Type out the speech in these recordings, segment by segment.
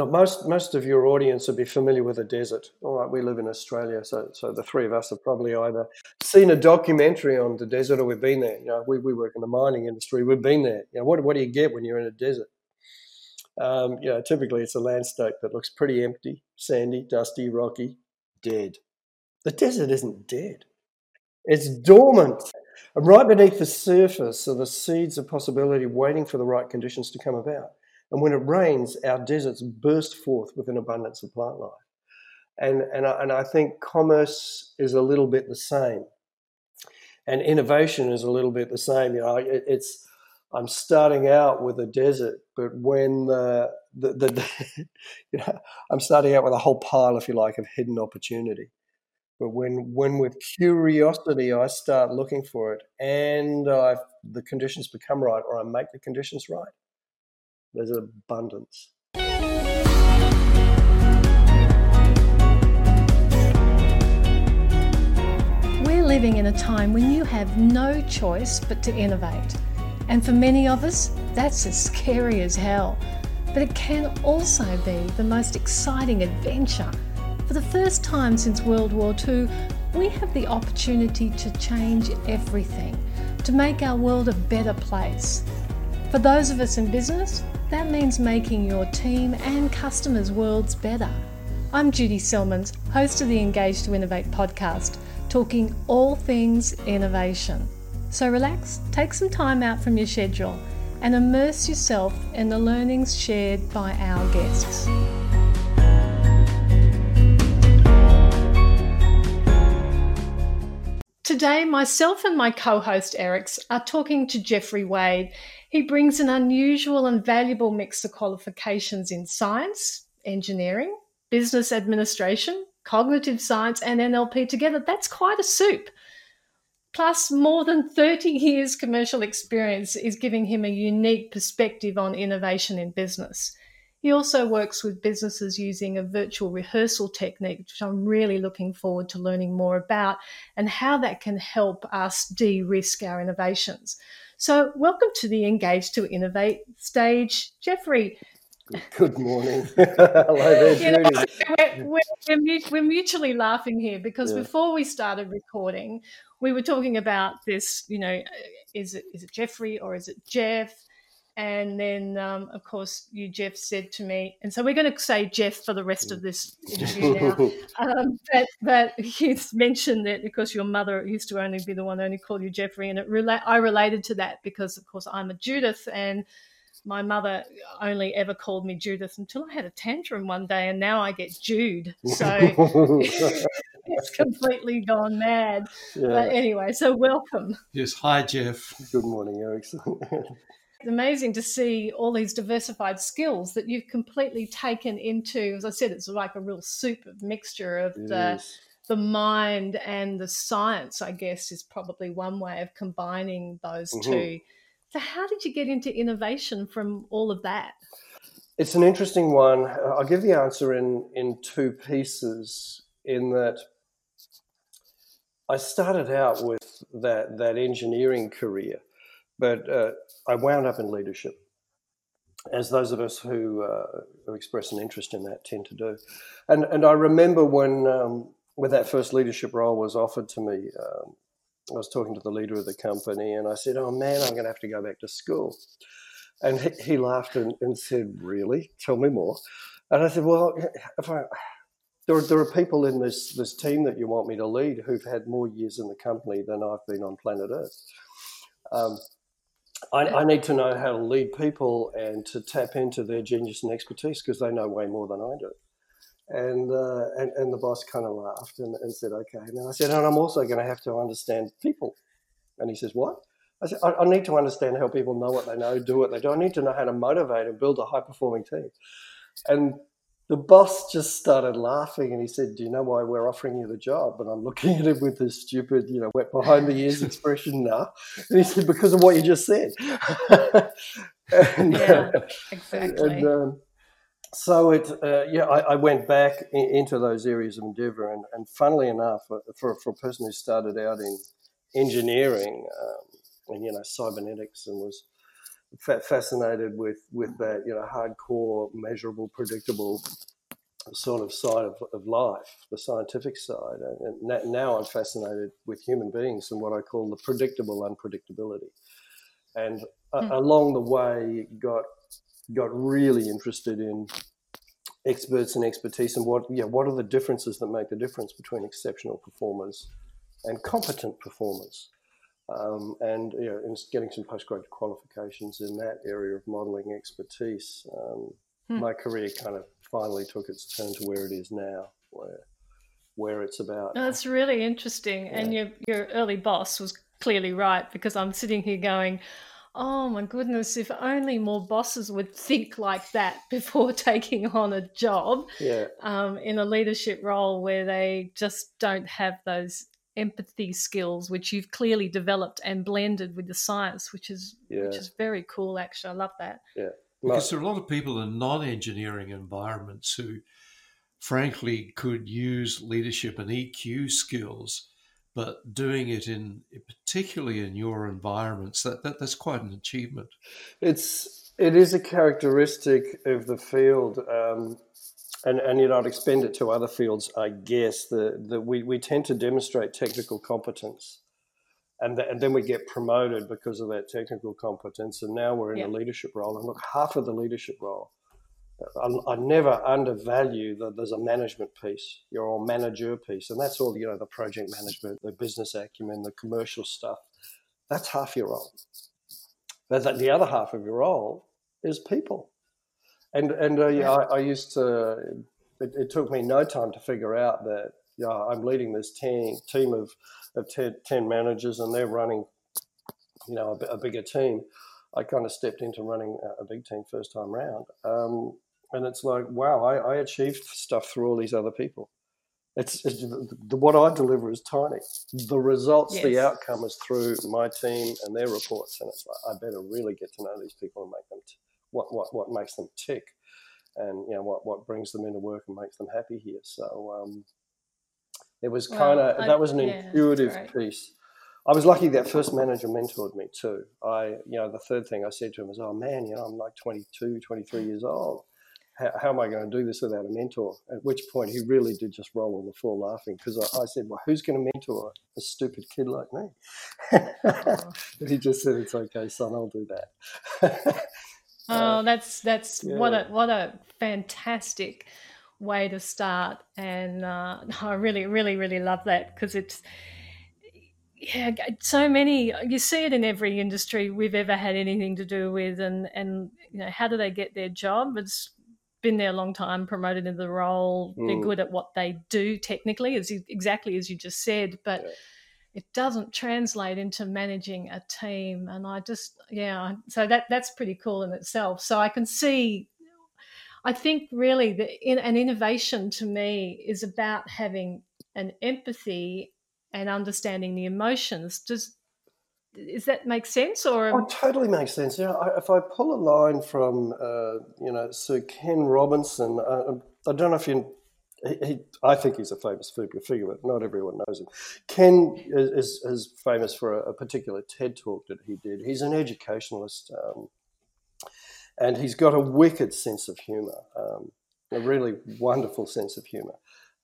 know, most most of your audience will be familiar with a desert. All right, we live in Australia, so so the three of us have probably either seen a documentary on the desert or we've been there. You know, we, we work in the mining industry, we've been there. You know, what what do you get when you're in a desert? Um, you know, typically it's a landscape that looks pretty empty, sandy, dusty, rocky, dead. The desert isn't dead; it's dormant. And right beneath the surface are the seeds of possibility waiting for the right conditions to come about. And when it rains, our deserts burst forth with an abundance of plant life. And, and, I, and I think commerce is a little bit the same. And innovation is a little bit the same. You know, it, it's, I'm starting out with a desert, but when the, the, the you know, I'm starting out with a whole pile, if you like, of hidden opportunity. But when, when with curiosity I start looking for it, and i the conditions become right, or I make the conditions right, there's an abundance. We're living in a time when you have no choice but to innovate. And for many of us, that's as scary as hell. But it can also be the most exciting adventure. For the first time since World War II, we have the opportunity to change everything, to make our world a better place. For those of us in business, that means making your team and customers' worlds better. I'm Judy Selmans, host of the Engage to Innovate podcast, talking all things innovation. So relax, take some time out from your schedule, and immerse yourself in the learnings shared by our guests. Today, myself and my co host Erics are talking to Jeffrey Wade. He brings an unusual and valuable mix of qualifications in science, engineering, business administration, cognitive science, and NLP together. That's quite a soup. Plus, more than 30 years' commercial experience is giving him a unique perspective on innovation in business. He also works with businesses using a virtual rehearsal technique, which I'm really looking forward to learning more about and how that can help us de risk our innovations. So, welcome to the Engage to Innovate stage, Jeffrey. Good morning. Hello there, Judy. know, we're, we're, we're, mutually laughing here because yeah. before we started recording, we were talking about this. You know, is it is it Jeffrey or is it Jeff? And then, um, of course, you, Jeff, said to me, and so we're going to say Jeff for the rest of this interview now. um, but, but you mentioned that because your mother used to only be the one only call you Jeffrey, and it rela- I related to that because, of course, I'm a Judith, and my mother only ever called me Judith until I had a tantrum one day, and now I get Jude. So it's completely gone mad. Yeah. But anyway, so welcome. Yes, hi, Jeff. Good morning, Eric amazing to see all these diversified skills that you've completely taken into. As I said, it's like a real soup of mixture of it the is. the mind and the science. I guess is probably one way of combining those mm-hmm. two. So, how did you get into innovation from all of that? It's an interesting one. I'll give the answer in in two pieces. In that, I started out with that that engineering career but uh, I wound up in leadership, as those of us who, uh, who express an interest in that tend to do. And and I remember when um, when that first leadership role was offered to me, um, I was talking to the leader of the company, and I said, "Oh man, I'm going to have to go back to school." And he, he laughed and, and, said, "Really? Tell me more." And I said, "Well, if I." There are, there are people in this, this team that you want me to lead who've had more years in the company than I've been on planet Earth. Um, I, I, need to know how to lead people and to tap into their genius and expertise because they know way more than I do. And, uh, and, and the boss kind of laughed and, and said, okay. And I said, and I'm also going to have to understand people. And he says, what? I said, I, I need to understand how people know what they know, do what they do. I need to know how to motivate and build a high performing team. And the boss just started laughing and he said, Do you know why we're offering you the job? And I'm looking at him with this stupid, you know, wet behind the ears expression now. And he said, Because of what you just said. and, yeah, uh, exactly. And, um, so it, uh, yeah, I, I went back in, into those areas of endeavor. And, and funnily enough, uh, for, for a person who started out in engineering um, and, you know, cybernetics and was fascinated with with that you know hardcore, measurable, predictable sort of side of, of life, the scientific side. And now I'm fascinated with human beings and what I call the predictable unpredictability. And mm. along the way, got got really interested in experts and expertise and what yeah what are the differences that make the difference between exceptional performers and competent performers um, and you know, and getting some postgraduate qualifications in that area of modelling expertise. Um, hmm. My career kind of finally took its turn to where it is now, where where it's about. That's really interesting, yeah. and your your early boss was clearly right because I'm sitting here going. Oh my goodness, if only more bosses would think like that before taking on a job yeah. um, in a leadership role where they just don't have those empathy skills, which you've clearly developed and blended with the science, which is yeah. which is very cool. Actually, I love that. Yeah, because there are a lot of people in non-engineering environments who, frankly, could use leadership and EQ skills, but doing it in particularly in your environments that, that that's quite an achievement. It's it is a characteristic of the field. Um, and and you know I'd expand it to other fields. I guess that that we, we tend to demonstrate technical competence, and and then we get promoted because of that technical competence. And now we're in yeah. a leadership role. And look, half of the leadership role. I, I never undervalue that there's a management piece, your manager piece, and that's all you know the project management, the business acumen, the commercial stuff. That's half your role. But the other half of your role is people and and uh, yeah, I, I, used to. It, it, took me no time to figure out that yeah, I'm leading this team team of of 10, 10 managers, and they're running, you know, a, a, bigger team. I kind of stepped into running a big team first time round, um, and it's like, wow, I, I, achieved stuff through all these other people. It's, it's the, what I deliver is tiny. The results, yes. the outcome is through my team and their reports, and it's like I better really get to know these people and make them. T- what, what, what makes them tick and you know what, what brings them into work and makes them happy here. So um, it was kind of well, that was an yeah, intuitive piece. I was lucky that first manager mentored me too. I, you know, the third thing I said to him was, "Oh man, you know, I'm like 22, 23 years old. How, how am I going to do this without a mentor?" At which point he really did just roll on the floor laughing because I, I, said, "Well, who's going to mentor a stupid kid like me?" and he just said, "It's okay, son. I'll do that." Oh, that's that's yeah. what a what a fantastic way to start, and uh, I really really really love that because it's yeah so many you see it in every industry we've ever had anything to do with, and and you know how do they get their job? It's been there a long time, promoted into the role, mm. they're good at what they do technically, as you, exactly as you just said, but. Yeah it doesn't translate into managing a team and i just yeah so that that's pretty cool in itself. So i can see i think really the in, an innovation to me is about having an empathy and understanding the emotions. Does does that make sense or? Oh, it totally makes sense. Yeah if i pull a line from uh, you know sir ken robinson uh, i don't know if you he, I think he's a famous figure, but not everyone knows him. Ken is, is famous for a, a, particular TED talk that he did. He's an educationalist, um, and he's got a wicked sense of humour, um, a really wonderful sense of humour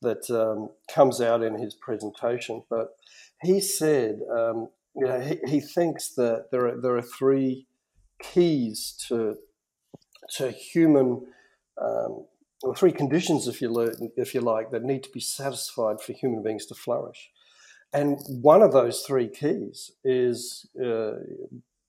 that um, comes out in his presentation. But he said, um, you know, he, he thinks that there are there are three keys to to human um, or three conditions, if you, if you like, that need to be satisfied for human beings to flourish. And one of those three keys is uh,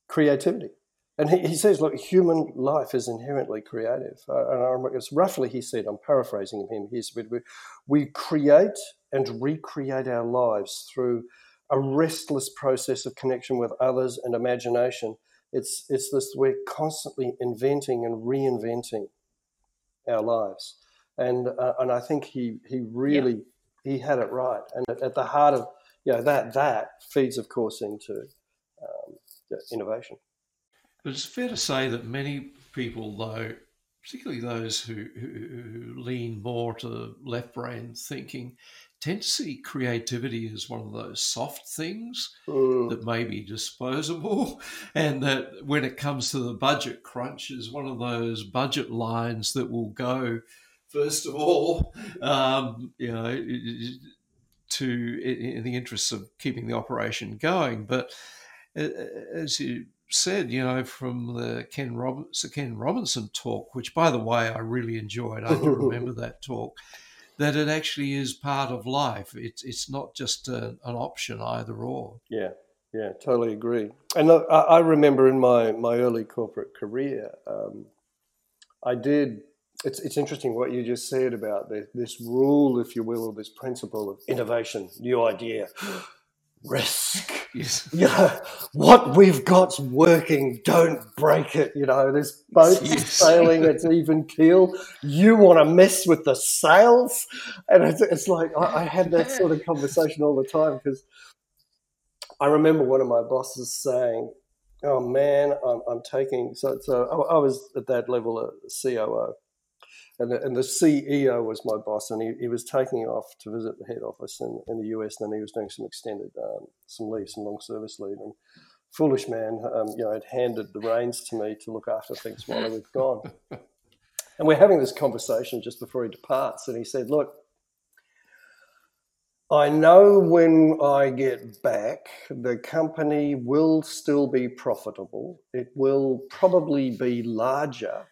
creativity. And he, he, says, look, human life is inherently creative. Uh, and it's roughly, he said, I'm paraphrasing him here, we, we create and recreate our lives through a restless process of connection with others and imagination. It's, it's this, we're constantly inventing and reinventing our lives. And uh, and I think he he really yeah. he had it right. And at, at, the heart of you know that that feeds, of course, into um, innovation. But it's fair to say that many people, though, particularly those who, who, who lean more to left brain thinking, tend to see creativity as one of those soft things Mm. that may be disposable, and that when it comes to the budget crunch, is one of those budget lines that will go first of all, um, you know, to in the interests of keeping the operation going. But uh, as you said, you know, from the Ken, Rob- Ken Robinson talk, which by the way I really enjoyed. I can remember that talk. That it actually is part of life. It's it's not just a, an option either or. Yeah, yeah, totally agree. And I, I remember in my my early corporate career, um, I did. It's it's interesting what you just said about the, this rule, if you will, or this principle of innovation, new idea, risk. Yes. know, what we've got's working. Don't break it. You know, there's boats Yes. sailing. It's even keel. You want to mess with the sails, and it's, it's like I, I had that sort of conversation all the time because I remember one of my bosses saying, "Oh man, I'm, I'm taking." So, so I, I was at that level of COO. And the, and the CEO was my boss, and he, he was taking off to visit the head office in, in the US. And then he was doing some extended, um, some leave, some long service leave. And foolish man, um, you know, had handed the reins to me to look after things while I was gone. And we're having this conversation just before he departs, and he said, "Look, I know when I get back, the company will still be profitable. It will probably be larger."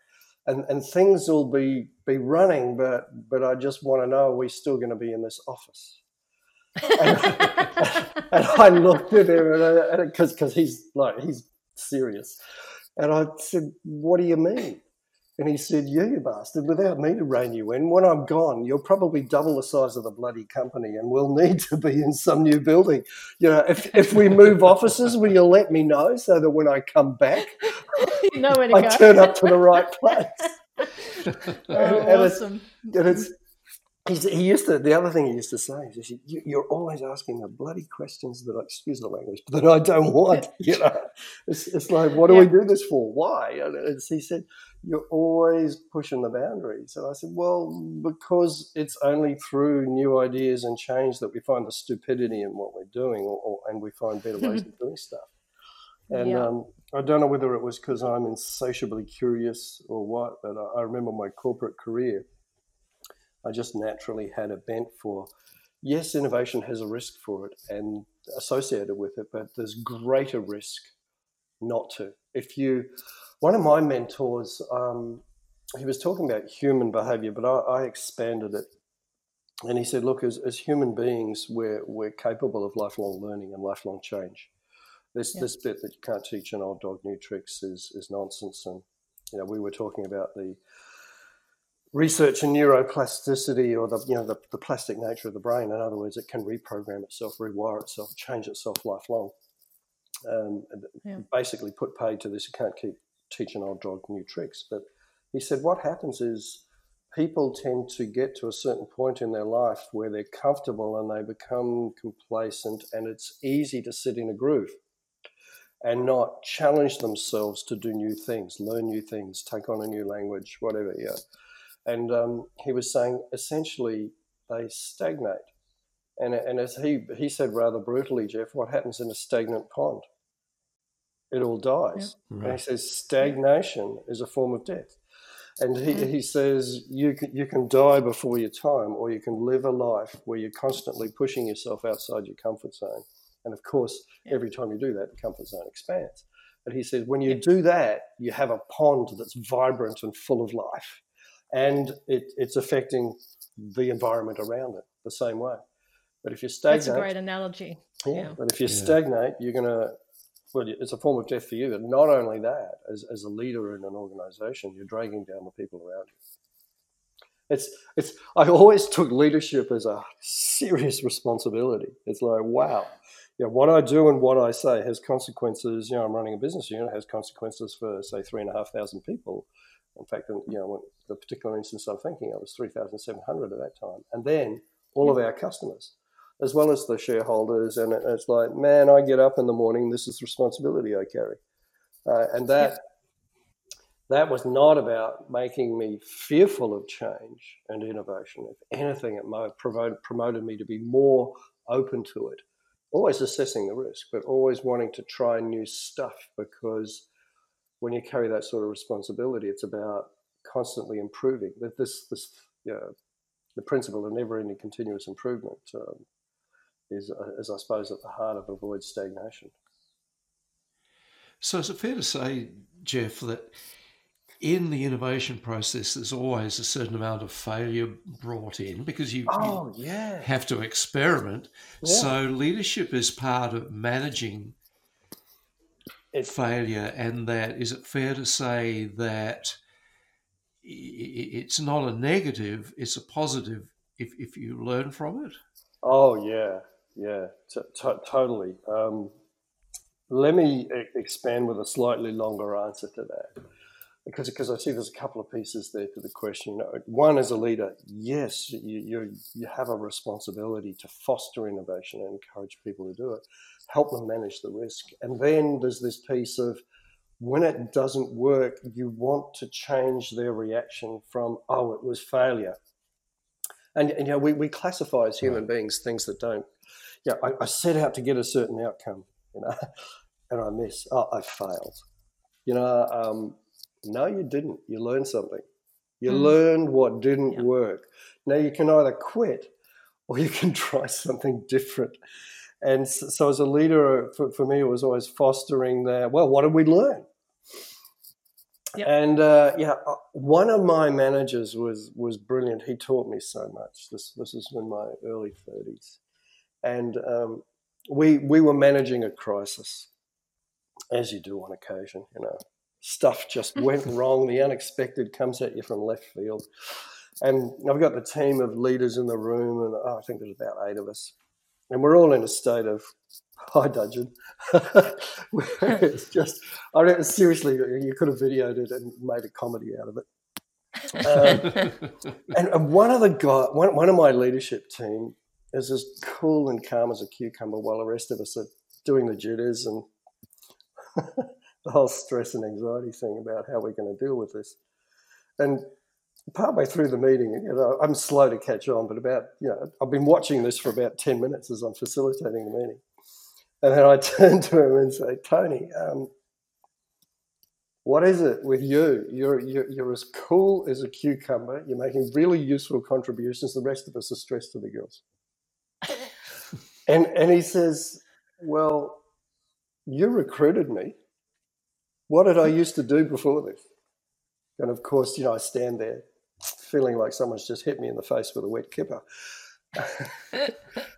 And, and things will be, be running, but but I just want to know are we still going to be in this office? and, and I looked at him and because because he's like he's serious, and I said, "What do you mean?" And he said, "You, you bastard! Without me to rein you in, when I'm gone, you're probably double the size of the bloody company, and we'll need to be in some new building. You know, if if we move offices, will you let me know so that when I come back, you know where to I go. turn up to the right place?" Oh, and it's- awesome. And it's he used to the other thing he used to say is you, you're always asking the bloody questions that I excuse the language that I don't want you know? It's, it's like what do we do this for? Why? And it's, he said you're always pushing the boundaries. And I said well because it's only through new ideas and change that we find the stupidity in what we're doing or, or, and we find better ways mm-hmm. of doing stuff and Yeah. um, I don't know whether it was because I'm insatiably curious or what, but I, I remember my corporate career. I just naturally had a bent for, yes, innovation has a risk for it and associated with it, but there's greater risk not to. If you, one of my mentors, um, he was talking about human behavior, but I, I expanded it. And he said, look, as, as human beings, we're, we're capable of lifelong learning and lifelong change this Yeah. this bit that you can't teach an old dog new tricks is is nonsense. And you know, we were talking about the research in neuroplasticity or the you know the, the plastic nature of the brain. In other words, it can reprogram itself, rewire itself, change itself lifelong. Um, Yeah. Basically, put paid to this. You can't keep teaching old dog new tricks. But he said what happens is people tend to get to a certain point in their life where they're comfortable and they become complacent, and it's easy to sit in a groove and not challenge themselves to do new things, learn new things, take on a new language, whatever. Yeah. And um, he was saying essentially they stagnate. And, and as he, he said rather brutally, Jeff, what happens in a stagnant pond? It all dies. And he says stagnation is a form of death. And he, Mm. he says you can, you can die before your time, or you can live a life where you're constantly pushing yourself outside your comfort zone. And of course, Yeah. every time you do that, the comfort zone expands. But he said when you Yeah. do that, you have a pond that's vibrant and full of life. And it, it's affecting the environment around it the same way. But if you stagnate, That's a great analogy. yeah. Yeah. But if you Yeah. stagnate, you're going to, well, it's a form of death for you. And not only that, as, as a leader in an organization, you're dragging down the people around you. It's, it's, I always took leadership as a serious responsibility. It's like, wow, you know, what I do and what I say has consequences. You know, I'm running a business unit, it has consequences for, say, three and a half thousand people. In fact, you know, the particular instance I'm thinking of was 3,700 at that time. And then all of our customers as well as the shareholders. And it's like, man, I get up in the morning. This is the responsibility I carry, uh, and that that was not about making me fearful of change and innovation. If anything, it promoted me to be more open to it. Always assessing the risk, but always wanting to try new stuff because when you carry that sort of responsibility, it's about constantly improving. This, this, you know, the principle of never-ending continuous improvement um, is, is, I suppose, at the heart of avoid stagnation. So is it fair to say, Jeff, that in the innovation process, there's always a certain amount of failure brought in because you, oh, you yeah. have to experiment. Yeah. So leadership is part of managing it's, failure, and that is it fair to say that it's not a negative; it's a positive if if you learn from it. Oh yeah, yeah, t- t- totally. Um, let me expand with a slightly longer answer to that because because I see there's a couple of pieces there to the question. One as a leader, yes, you, you you have a responsibility to foster innovation and encourage people to do it, help them manage the risk, and then there's this piece of when it doesn't work, you want to change their reaction from oh it was failure, and, and you know we, we classify as human beings things that don't. Yeah, you know, I, I set out to get a certain outcome, you know, and I miss. Oh, I failed. You know, um, no, you didn't. You learned something. You mm. learned what didn't yeah. work. Now you can either quit or you can try something different. And so, as a leader, for, for me, it was always fostering that. Well, what did we learn? Yep. And uh, yeah, uh, one of my managers was was brilliant. He taught me so much. This this is in my early thirties, and um, we we were managing a crisis, as you do on occasion. You know, stuff just went wrong. The unexpected comes at you from left field. And I've got the team of leaders in the room, and oh, I think there's about eight of us. And we're all in a state of high dudgeon. it's just, I mean, seriously, you could have videoed it and made a comedy out of it. Um, and, one of the guy, one, one of my leadership team is as cool and calm as a cucumber, while the rest of us are doing the jitters and whole stress and anxiety thing about how we're going to deal with this. And partway through the meeting, you know, I'm slow to catch on, but about, you know, I've been watching this for about 10 minutes as I'm facilitating the meeting. And then I turn to him and say, Tony, um, what is it with you? You're, you're, you're as cool as a cucumber. You're making really useful contributions. The rest of us are stressed to the gills. and, and he says, Well, you recruited me. What did I used to do before this? And of course, you know, I stand there feeling like someone's just hit me in the face with a wet kipper.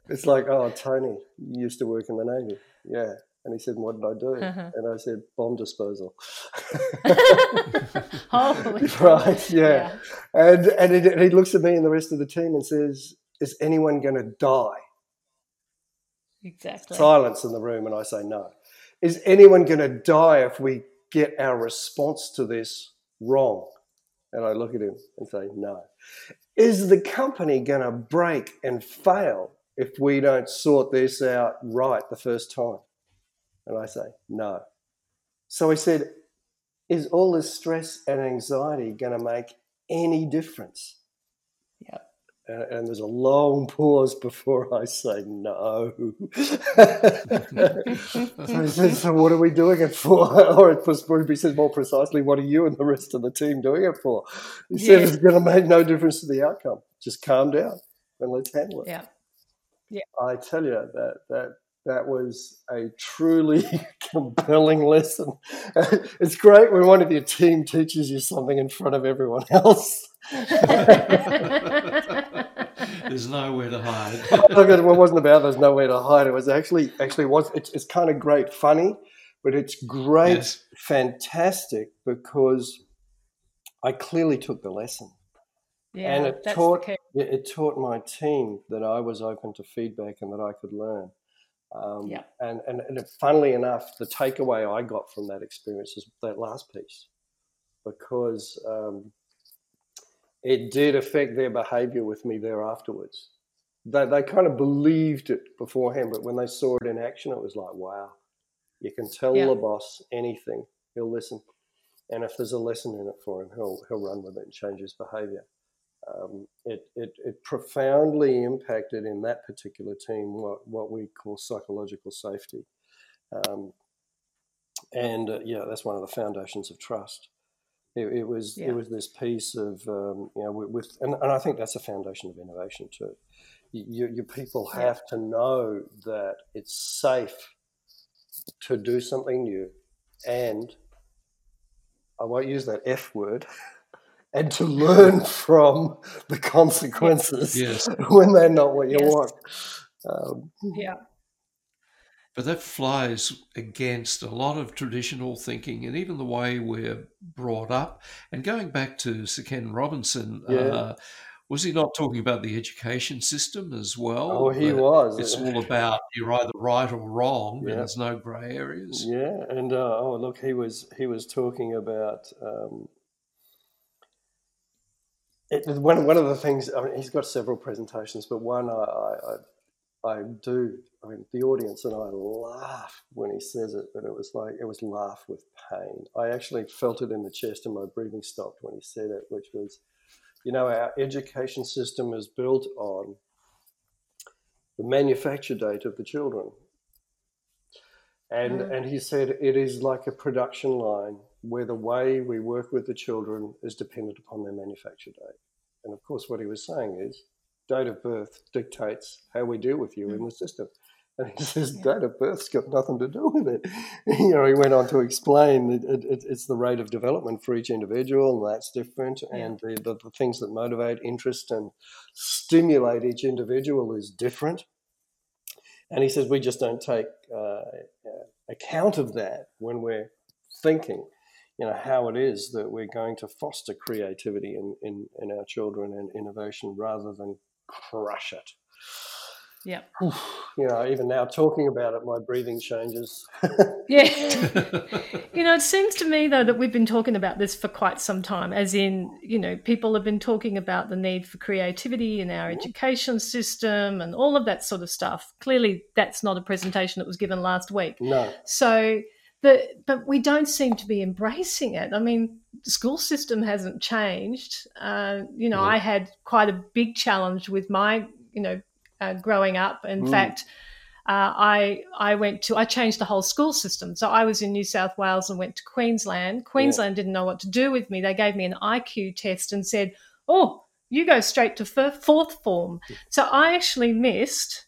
it's like, oh, Tony, you used to work in the Navy. Yeah. And he said, What did I do? Uh-huh. And I said, Bomb disposal. Holy right, yeah. yeah. And, and, it, and he looks at me and the rest of the team and says, Is anyone going to die? Exactly. Silence in the room, and I say, No. Is anyone going to die if we get our response to this wrong? And I look at him and say, no. Is the company going to break and fail if we don't sort this out right the first time? And I say, no. So he said, is all this stress and anxiety going to make any difference? And, there's a long pause before I say no. so he says, So what are we doing it for? or he says more precisely, What are you and the rest of the team doing it for? He yeah. says, It's going to make no difference to the outcome. Just calm down and let's handle it. Yeah. Yeah. I tell you that that that was a truly compelling lesson. It's great when one of your team teaches you something in front of everyone else. There's nowhere to hide. it wasn't about there's nowhere to hide. It was actually actually was it's, it's kind of great, funny, but it's great, yes. fantastic because I clearly took the lesson. Yeah, and it taught it taught my team that I was open to feedback and that I could learn. Um, yeah. And, and, and funnily enough, the takeaway I got from that experience is that last piece, because um, it did affect their behavior with me there afterwards. They, they kind of believed it beforehand, but when they saw it in action, it was like, wow, you can tell yeah. the boss anything, he'll listen. and if there's a lesson in it for him, he'll he'll run with it and change his behaviour. Um, it, it, it profoundly impacted in that particular team what, what we call psychological safety. Um, and uh, yeah, that's one of the foundations of trust. It, it was yeah. it was this piece of um, you know with, with and, and, I think that's a foundation of innovation too. You, your people have yeah. to know that it's safe to do something new, and I won't use that F word. And to learn from the consequences yes. when they're not what you yes. want. Um, yeah. But that flies against a lot of traditional thinking and even the way we're brought up. And going back to Sir Ken Robinson, yeah. uh, was he not talking about the education system as well? Oh, he was. It's all about you're either right or wrong, yeah. and there's no grey areas. Yeah, and uh, oh, look, he was he was talking about um, it, one one of the things. I mean, he's got several presentations, but one I, I, I do. I mean, the audience and I laugh when he says it, but it was like it was laugh with pain. I actually felt it in the chest, and my breathing stopped when he said it, which was, you know, our education system is built on the manufacture date of the children, and mm. and he said it is like a production line where the way we work with the children is dependent upon their manufacture date. And of course, what he was saying is date of birth dictates how we deal with you mm. in the system. And he says yeah. date of birth's got nothing to do with it. you know, he went on to explain that it, it, it's the rate of development for each individual, and that's different. Yeah. And the, the, the, things that motivate, interest, and stimulate each individual is different. And he says we just don't take uh, account of that when we're thinking you know how it is that we're going to foster creativity in, in, in our children and innovation rather than crush it. Yeah. You know, even now talking about it, my breathing changes. yeah. you know, it seems to me, though, that we've been talking about this for quite some time, as in, you know, people have been talking about the need for creativity in our mm-hmm. education system and all of that sort of stuff. Clearly, that's not a presentation that was given last week. No. So, but, but we don't seem to be embracing it. I mean, the school system hasn't changed. Uh, you know, I had quite a big challenge with my, you know, uh, growing up. In mm. fact, uh, I I went to I changed the whole school system. So I was in New South Wales and went to Queensland. Queensland yeah. didn't know what to do with me. They gave me an IQ test and said, "Oh, you go straight to fourth form." So I actually missed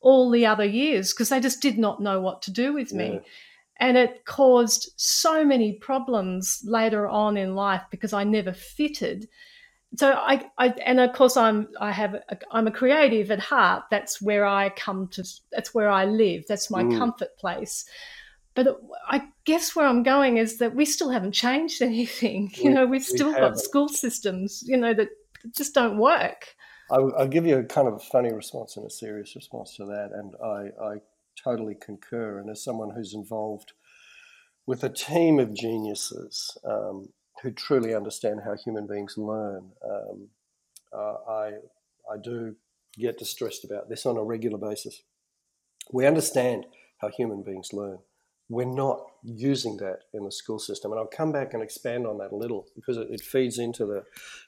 all the other years because they just did not know what to do with me. And it caused so many problems later on in life because I never fitted so I, I, and of course I'm I have a, I'm a creative at heart. That's where I come to. That's where I live. That's my mm. comfort place. But I guess where I'm going is that we still haven't changed anything. You know, we've we still got school systems. You know that just don't work. I'll, I'll, give you a kind of a funny response and a serious response to that, and I, I totally concur. And as someone who's involved with a team of geniuses. Um, who truly understand how human beings learn. Um, uh, I, I do get distressed about this on a regular basis. We understand how human beings learn. We're not using that in the school system, and I'll come back and expand on that a little because it, it feeds into the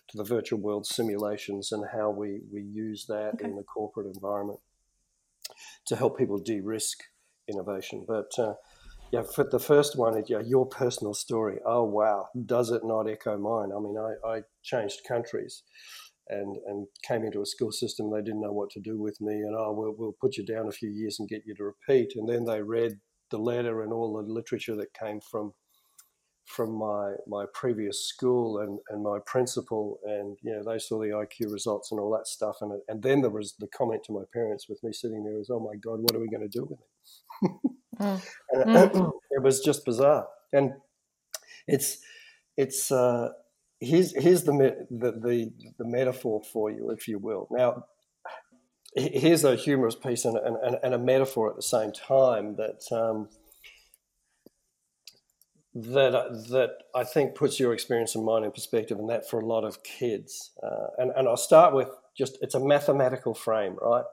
to the virtual world simulations and how we we use that okay. in the corporate environment to help people de-risk innovation. But uh, yeah, for the first one, yeah, your personal story. Oh wow, does it not echo mine? I mean, I, I changed countries, and and came into a school system. They didn't know what to do with me, and oh, we'll we'll put you down a few years and get you to repeat. And then they read the letter and all the literature that came from from my my previous school and, and my principal and you know they saw the IQ results and all that stuff and and then there was the comment to my parents with me sitting there was oh my god what are we going to do with it mm. mm. it was just bizarre and it's it's uh, here's here's the, the the the metaphor for you if you will now here's a humorous piece and, and, and a metaphor at the same time that um, that that I think puts your experience and mine in perspective, and that for a lot of kids. Uh, and and I'll start with just it's a mathematical frame, right?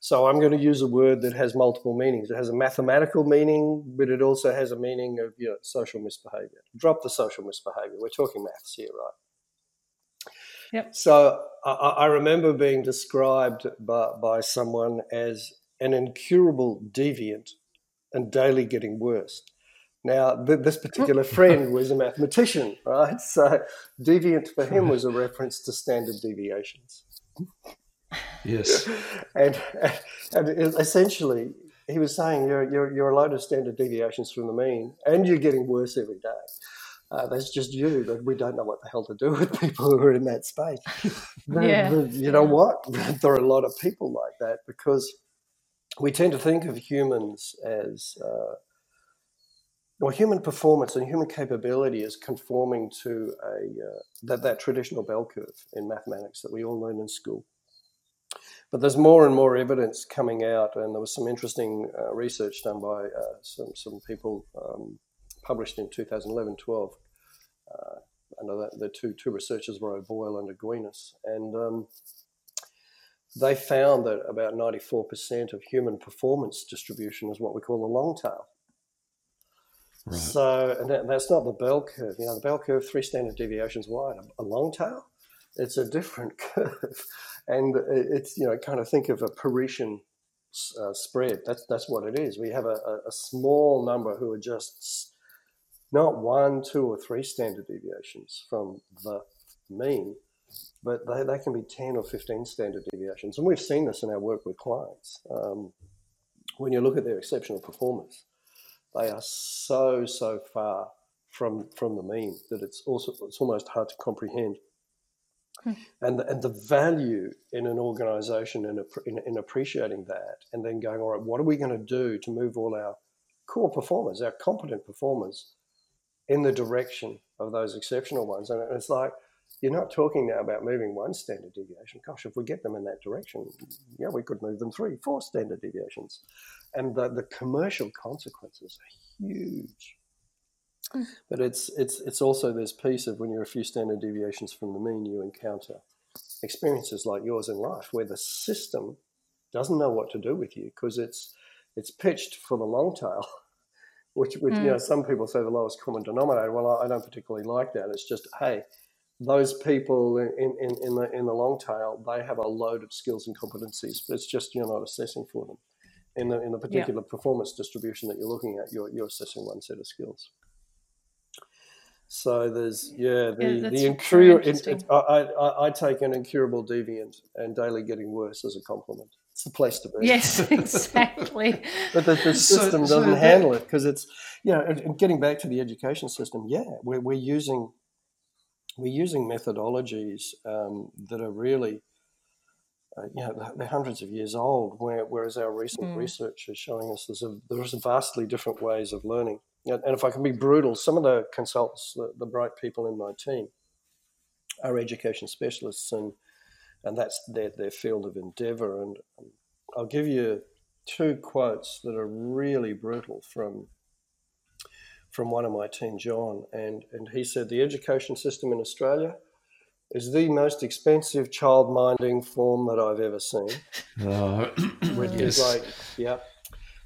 So I'm going to use a word that has multiple meanings. It has a mathematical meaning, but it also has a meaning of you know, social misbehavior. Drop the social misbehavior. We're talking maths here, right? Yep. So I, I remember being described by, by someone as an incurable deviant and daily getting worse. Now, th- this particular friend was a mathematician, right? So, deviant for him was a reference to standard deviations. Yes. and, and essentially, he was saying you're, you're, you're a load of standard deviations from the mean, and you're getting worse every day. Uh, that's just you, but we don't know what the hell to do with people who are in that space. yeah. you know what? there are a lot of people like that because we tend to think of humans as, uh, well, human performance and human capability is conforming to a uh, that, that traditional bell curve in mathematics that we all learn in school. But there's more and more evidence coming out, and there was some interesting uh, research done by uh, some, some people um, published in 2011 12. Uh, under that, the two, two researchers were O'Boyle and Aguinis. And um, they found that about 94% of human performance distribution is what we call the long tail. Right. So, and that, that's not the bell curve. You know, the bell curve, three standard deviations wide. A, a long tail, it's a different curve. And it's, you know, kind of think of a Paretian uh, spread. That's, that's what it is. We have a, a, a small number who are just not one, two, or three standard deviations from the mean, but they, they can be 10 or 15 standard deviations. And we've seen this in our work with clients. Um, when you look at their exceptional performance, they are so, so far from, from the mean that it's, also, it's almost hard to comprehend. Hmm. And, the, and the value in an organization in, in, in appreciating that and then going, all right, what are we going to do to move all our core performers, our competent performers, in the direction of those exceptional ones. And it's like, you're not talking now about moving one standard deviation. Gosh, if we get them in that direction, yeah, we could move them three, four standard deviations. And the, the commercial consequences are huge. Mm. But it's, it's, it's also this piece of when you're a few standard deviations from the mean, you encounter experiences like yours in life where the system doesn't know what to do with you because it's, it's pitched for the long tail which, which mm. you know, some people say the lowest common denominator. Well, I don't particularly like that. It's just, hey, those people in, in, in, the in the long tail, they have a load of skills and competencies, but it's just you're not assessing for them. In the in the particular yeah. performance distribution that you're looking at, you're you're assessing one set of skills. So there's yeah the yeah, the incurable. I, I I take an incurable deviant and daily getting worse as a compliment it's the place to be. Yes, exactly. but the, the system so, doesn't so handle it because it's, you know, and getting back to the education system, yeah, we're, we're using we're using methodologies um, that are really, uh, you know, they're hundreds of years old. Where, whereas our recent mm. research is showing us there's a, there's vastly different ways of learning. And if I can be brutal, some of the consultants, the, the bright people in my team, are education specialists and and that's their, their field of endeavor. And I'll give you two quotes that are really brutal from from one of my team, John, and and he said the education system in Australia is the most expensive child minding form that I've ever seen. Uh, Which yes. is like, yeah.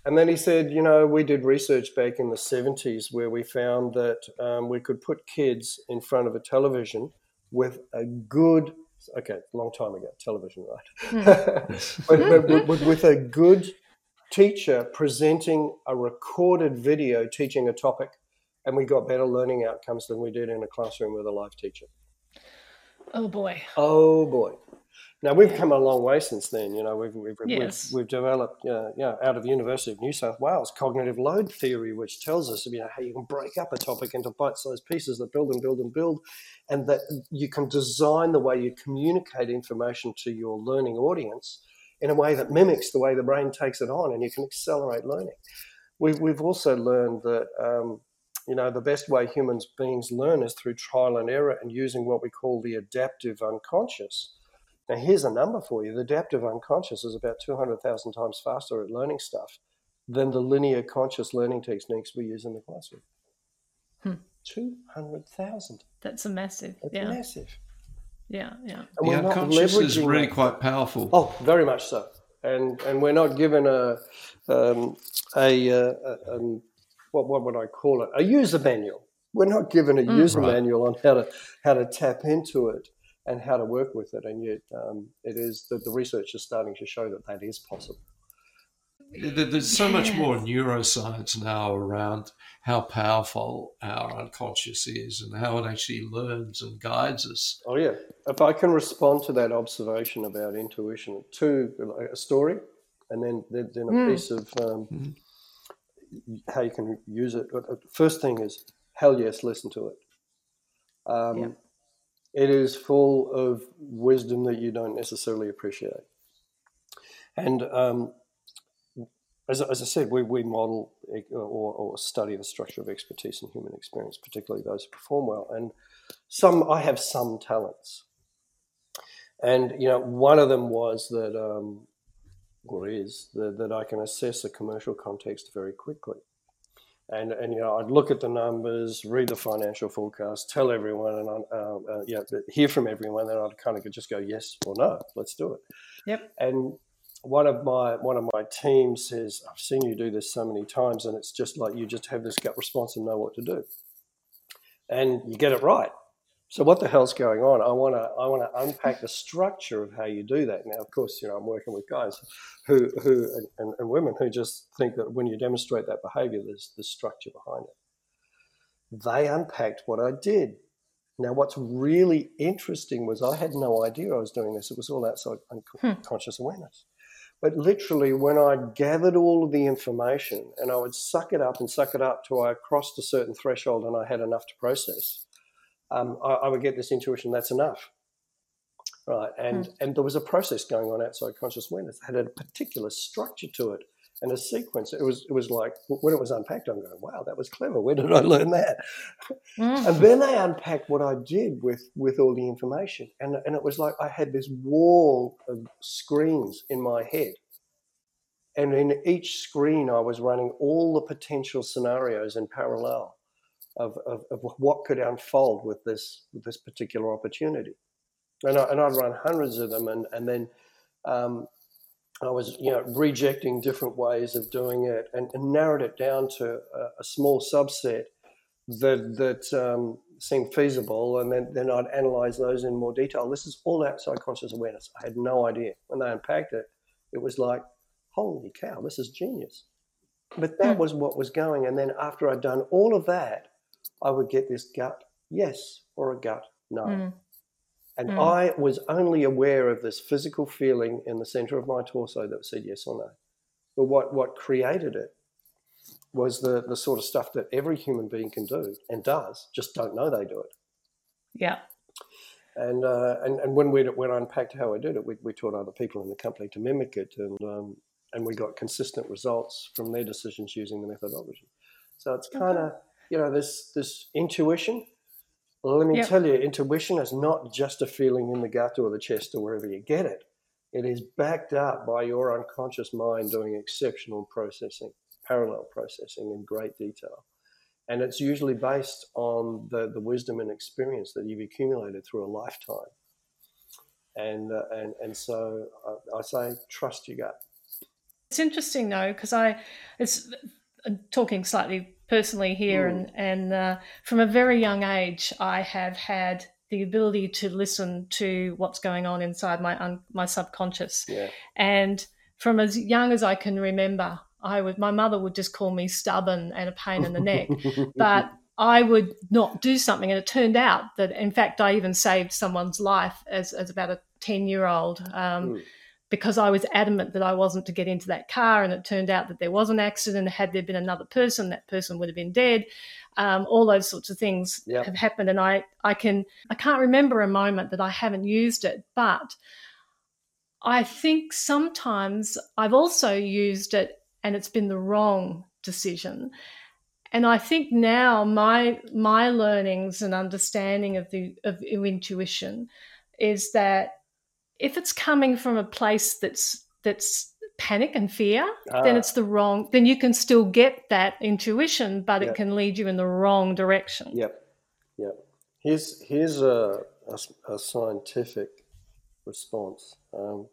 And then he said, you know, we did research back in the 70s where we found that um, we could put kids in front of a television with a good okay, long time ago, television, right? Mm. but, but, but with a good teacher presenting a recorded video teaching a topic, and we got better learning outcomes than we did in a classroom with a live teacher. Oh boy. Oh boy. Now we've come a long way since then. You know, we've we've, yes. we've, we've, developed, uh, you know, out of the University of New South Wales, cognitive load theory, which tells us, you know, how you can break up a topic into bite-sized pieces that build and build and build, and that you can design the way you communicate information to your learning audience in a way that mimics the way the brain takes it on, and you can accelerate learning. We've we've also learned that. Um, you know, the best way humans beings learn is through trial and error and using what we call the adaptive unconscious now, here's a number for you the adaptive unconscious is about 200,000 times faster at learning stuff than the linear conscious learning techniques we use in the classroom. Hmm. 200,000. That's a massive. That's yeah. massive. Yeah, yeah. And the unconscious is really quite powerful. Oh, very much so. and and we're not given a um, a, a, a um, what what would I call it? A user manual. We're not given a mm, user right. manual on how to how to tap into it and how to work with it, and yet um, it is the, the research is starting to show that that is possible. There's so much more neuroscience now around how powerful our unconscious is and how it actually learns and guides us. Oh, yeah. If I can respond to that observation about intuition, two, a story, and then, then, then a mm. piece of um, mm. How you can use it. First thing is, hell yes, listen to it. Um, yeah. It is full of wisdom that you don't necessarily appreciate. And um, as, as I said, we, we model or, or study the structure of expertise in human experience, particularly those who perform well. And some, I have some talents. And, you know, one of them was that, um, or is, that, that I can assess a commercial context very quickly. And, and you know, I'd look at the numbers, read the financial forecast, tell everyone, and uh, uh, yeah, hear from everyone. Then I'd kind of just go yes or no, let's do it. Yep. And one of my one of my team says, "I've seen you do this so many times, and it's just like you just have this gut response and know what to do, and you get it right." So what the hell's going on? I want to I want to unpack the structure of how you do that. Now, of course, you know I'm working with guys who who and, and women who just think that when you demonstrate that behaviour, there's the structure behind it. They unpacked what I did. Now, what's really interesting was I had no idea I was doing this. It was all outside unconscious hmm. awareness. But literally, when I gathered all of the information and I would suck it up and suck it up till I crossed a certain threshold and I had enough to process, um, I, I, would get this intuition that's enough. Right. And, mm. and there was a process going on outside conscious awareness. It had a particular structure to it and a sequence. It was it was like when it was unpacked, I'm going, wow, that was clever. Where did I learn that? Mm. and then they unpacked what I did with with all the information, and and it was like I had this wall of screens in my head, and in each screen I was running all the potential scenarios in parallel of of, of what could unfold with this with this particular opportunity, and I, and I'd run hundreds of them, and and then. Um, I was, you know, rejecting different ways of doing it and, and narrowed it down to a, a small subset that that um, seemed feasible, and then, then I'd analyze those in more detail. This is all outside conscious awareness. I had no idea when they unpacked it. It was like, holy cow, this is genius. But that hmm. was what was going. And then after I'd done all of that, I would get this gut yes or a gut no. Mm. And mm. I was only aware of this physical feeling in the center of my torso that said yes or no. But what, what created it was the, the sort of stuff that every human being can do and does, just don't know they do it. Yeah. And, uh, and, and when we when I unpacked how I did it, we, we taught other people in the company to mimic it, and, um, and we got consistent results from their decisions using the methodology. So it's kind of, you know, this, this intuition let me yep. tell you, intuition is not just a feeling in the gut or the chest or wherever you get it. It is backed up by your unconscious mind doing exceptional processing, parallel processing in great detail. And it's usually based on the, the wisdom and experience that you've accumulated through a lifetime. And, uh, and, and so I, I say, trust your gut. It's interesting though, because I, it's talking slightly personally here, mm. and and uh, from a very young age, I have had the ability to listen to what's going on inside my un- my subconscious, yeah. and from as young as I can remember, I would my mother would just call me stubborn and a pain in the neck, but I would not do something, and it turned out that in fact I even saved someone's life as as about a ten year old. Um, mm because I was adamant that I wasn't to get into that car, and it turned out that there was an accident. Had there been another person, that person would have been dead. Um, all those sorts of things yep. have happened, and I, I can, I can't remember a moment that I haven't used it, but I think sometimes I've also used it, and it's been the wrong decision. And I think now my my learnings and understanding of the of intuition is that if it's coming from a place that's that's panic and fear, ah. then it's the wrong. Then you can still get that intuition, but yep. it can lead you in the wrong direction. Yep, yep. Here's here's a, a, a scientific response. Um,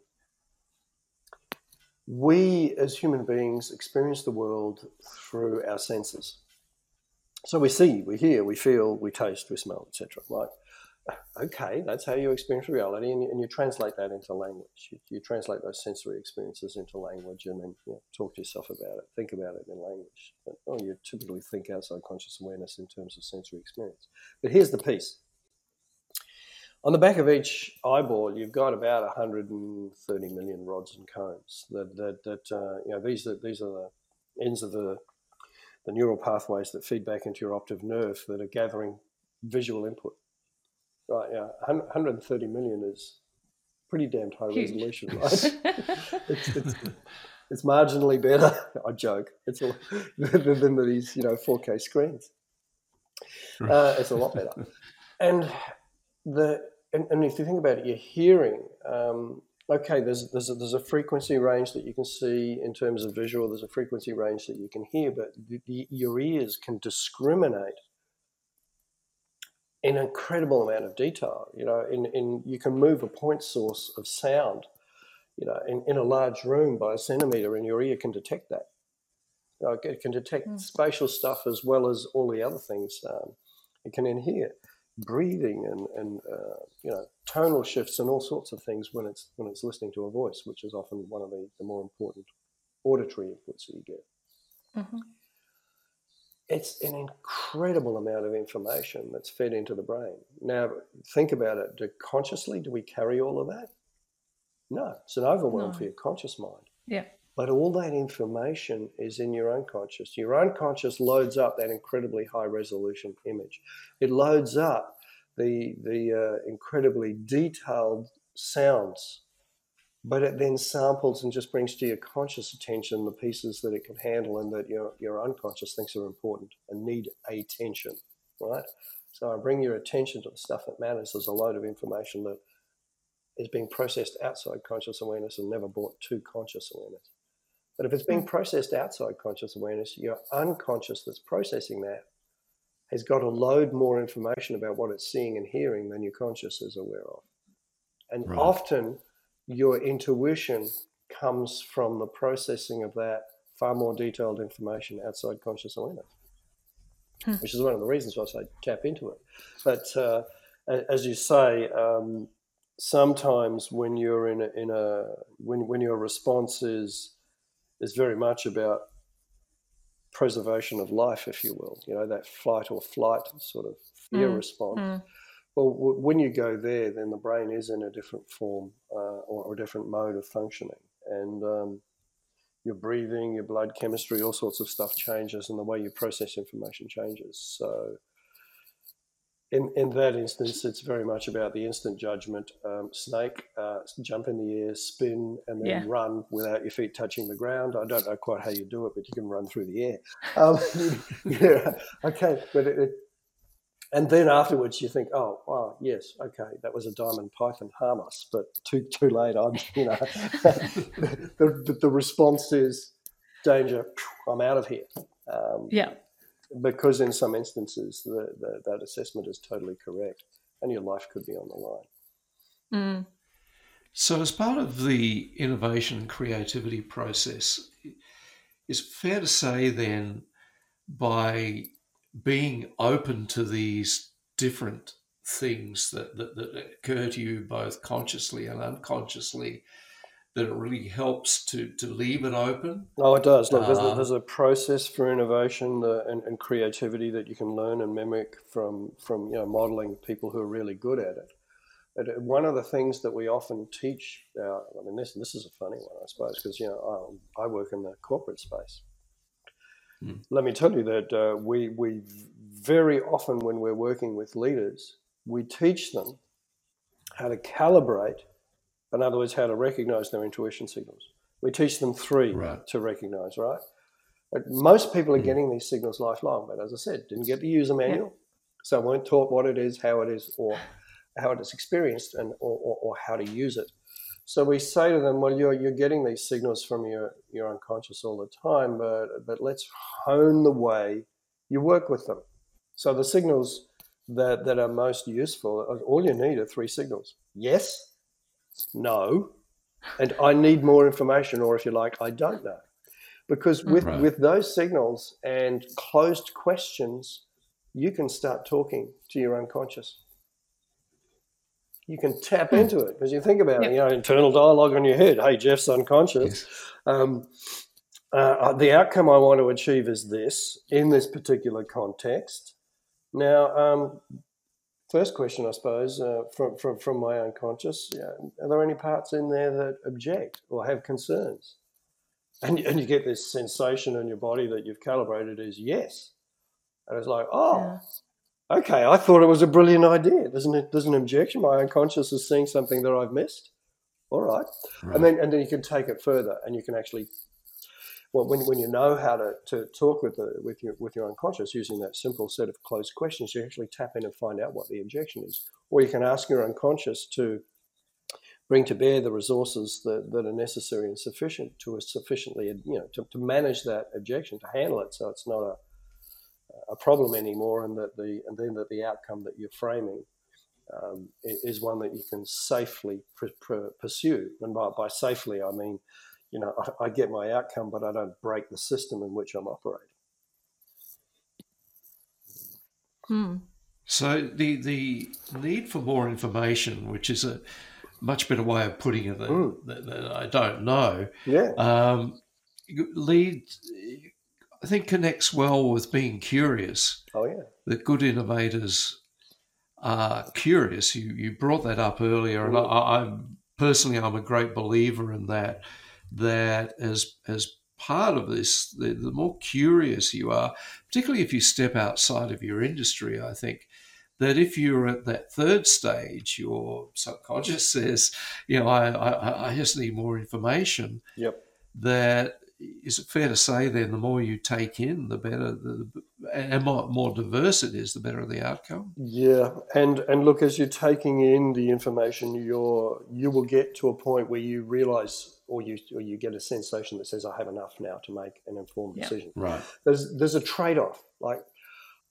we as human beings experience the world through our senses. So we see, we hear, we feel, we taste, we smell, etc. Right? Okay, that's how you experience reality, and you, and you translate that into language. You, you, translate those sensory experiences into language, and then you know, talk to yourself about it, think about it in language. But, oh, you typically think outside conscious awareness in terms of sensory experience. But here's the piece: on the back of each eyeball, you've got about 130 million rods and cones. That that, that uh, you know these are these are the ends of the the neural pathways that feed back into your optic nerve that are gathering visual input. Right, yeah, 130 million is pretty damned high Huge. resolution, right? it's, it's, it's, marginally better. I joke. It's a, than these, you know, 4K screens. Uh, it's a lot better. And the and, and, if you think about it, your hearing, um, okay, there's there's a, there's a frequency range that you can see in terms of visual. There's a frequency range that you can hear, but the, the, your ears can discriminate an incredible amount of detail. You know, in, in you can move a point source of sound, you know, in, in a large room by a centimeter, and your ear can detect that. You know, it can detect mm. spatial stuff as well as all the other things. Um, it can hear breathing and, and uh, you know tonal shifts and all sorts of things when it's when it's listening to a voice, which is often one of the, the more important auditory inputs that you get. Mm-hmm. It's an incredible amount of information that's fed into the brain. Now, think about it. Do, consciously, do we carry all of that? No, it's an overwhelm no. for your conscious mind. Yeah. But all that information is in your unconscious. Your unconscious loads up that incredibly high resolution image. It loads up the, the uh, incredibly detailed sounds, but it then samples and just brings to your conscious attention the pieces that it can handle and that your, your unconscious thinks are important and need attention, right? So I bring your attention to the stuff that matters. There's a load of information that is being processed outside conscious awareness and never brought to conscious awareness. But if it's being hmm. processed outside conscious awareness, your unconscious that's processing that has got to load more information about what it's seeing and hearing than your conscious is aware of. And right. often your intuition comes from the processing of that far more detailed information outside conscious awareness, hmm. which is one of the reasons why I say tap into it. But uh, as you say, um, sometimes when you're in a, in a when, when your response is is very much about preservation of life, if you will. You know, that flight or flight sort of fear mm. response. Mm. Well, w- when you go there, then the brain is in a different form uh, or, or, a different mode of functioning. And um, your breathing, your blood chemistry, all sorts of stuff changes, and the way you process information changes. So, in, in that instance, it's very much about the instant judgment. Um, snake, uh, jump in the air, spin, and then yeah. run without your feet touching the ground. I don't know quite how you do it, but you can run through the air. Um, yeah, okay, but it, it, and then afterwards you think, oh, wow, yes, okay, that was a diamond python, harm us, but too too late. I'm, you know, the, the, the response is danger. I'm out of here. Um, yeah because in some instances the, the, that assessment is totally correct and your life could be on the line. Mm. So, as part of the innovation and creativity process, it's fair to say then by being open to these different things that, that, that occur to you both consciously and unconsciously, that it really helps to, to leave it open. Oh, it does. Look, there's, a, uh, there's a process for innovation uh, and, and, creativity that you can learn and mimic from, from you know, modeling people who are really good at it. But uh, one of the things that we often teach, uh, I mean, this, this is a funny one, I suppose, because you know I, I, work in the corporate space. Hmm. Let me tell you that uh, we, we very often, when we're working with leaders, we teach them how to calibrate in other words, how to recognize their intuition signals. We teach them three right. to recognize, right? But most people are mm. getting these signals lifelong, but as I said, didn't get the user a manual, so weren't taught what it is, how it is, or how it is experienced, and or, or, or, how to use it. So we say to them, well, you're, you're getting these signals from your, your unconscious all the time, but, but let's hone the way you work with them. So the signals that, that are most useful, all you need are three signals. Yes, no, and I need more information, or if you like, I don't know. Because with, right. with those signals and closed questions, you can start talking to your unconscious. You can tap into it because you think about yep. it, you know, internal dialogue on your head. Hey, Jeff's unconscious. Yes. Um, uh, the outcome I want to achieve is this in this particular context. Now, um, first question, I suppose, uh, from, from, from my unconscious, yeah, are there any parts in there that object or have concerns? And, and you get this sensation in your body that you've calibrated as yes. And it's like, oh, yeah. Okay, I thought it was a brilliant idea. There's an, there's an objection. My unconscious is seeing something that I've missed. All right. right. And then and then you can take it further and you can actually well, when, when you know how to, to talk with the, with your with your unconscious using that simple set of closed questions, you actually tap in and find out what the objection is. Or you can ask your unconscious to bring to bear the resources that, that are necessary and sufficient to sufficiently you know to, to manage that objection, to handle it, so it's not a a problem anymore, and that the and then that the outcome that you're framing um, is one that you can safely pr- pr- pursue. And by, by safely, I mean you know, I, I get my outcome, but I don't break the system in which I'm operating. Hmm. So the the need for more information, which is a much better way of putting it than, mm. than, than I don't know, yeah, um, lead I think connects well with being curious. Oh yeah, that good innovators are curious. You you brought that up earlier, mm. and I, I'm personally I'm a great believer in that that as as part of this, the, the more curious you are, particularly if you step outside of your industry, I think that if you're at that third stage, your subconscious says, you know, I, I, I just need more information. Yep. That is it fair to say then the more you take in, the better, the, and more, more diverse it is, the better the outcome. Yeah, and and look, as you're taking in the information, you're you will get to a point where you realise, or you or you get a sensation that says, I have enough now to make an informed decision. Right. There's there's a trade off, like.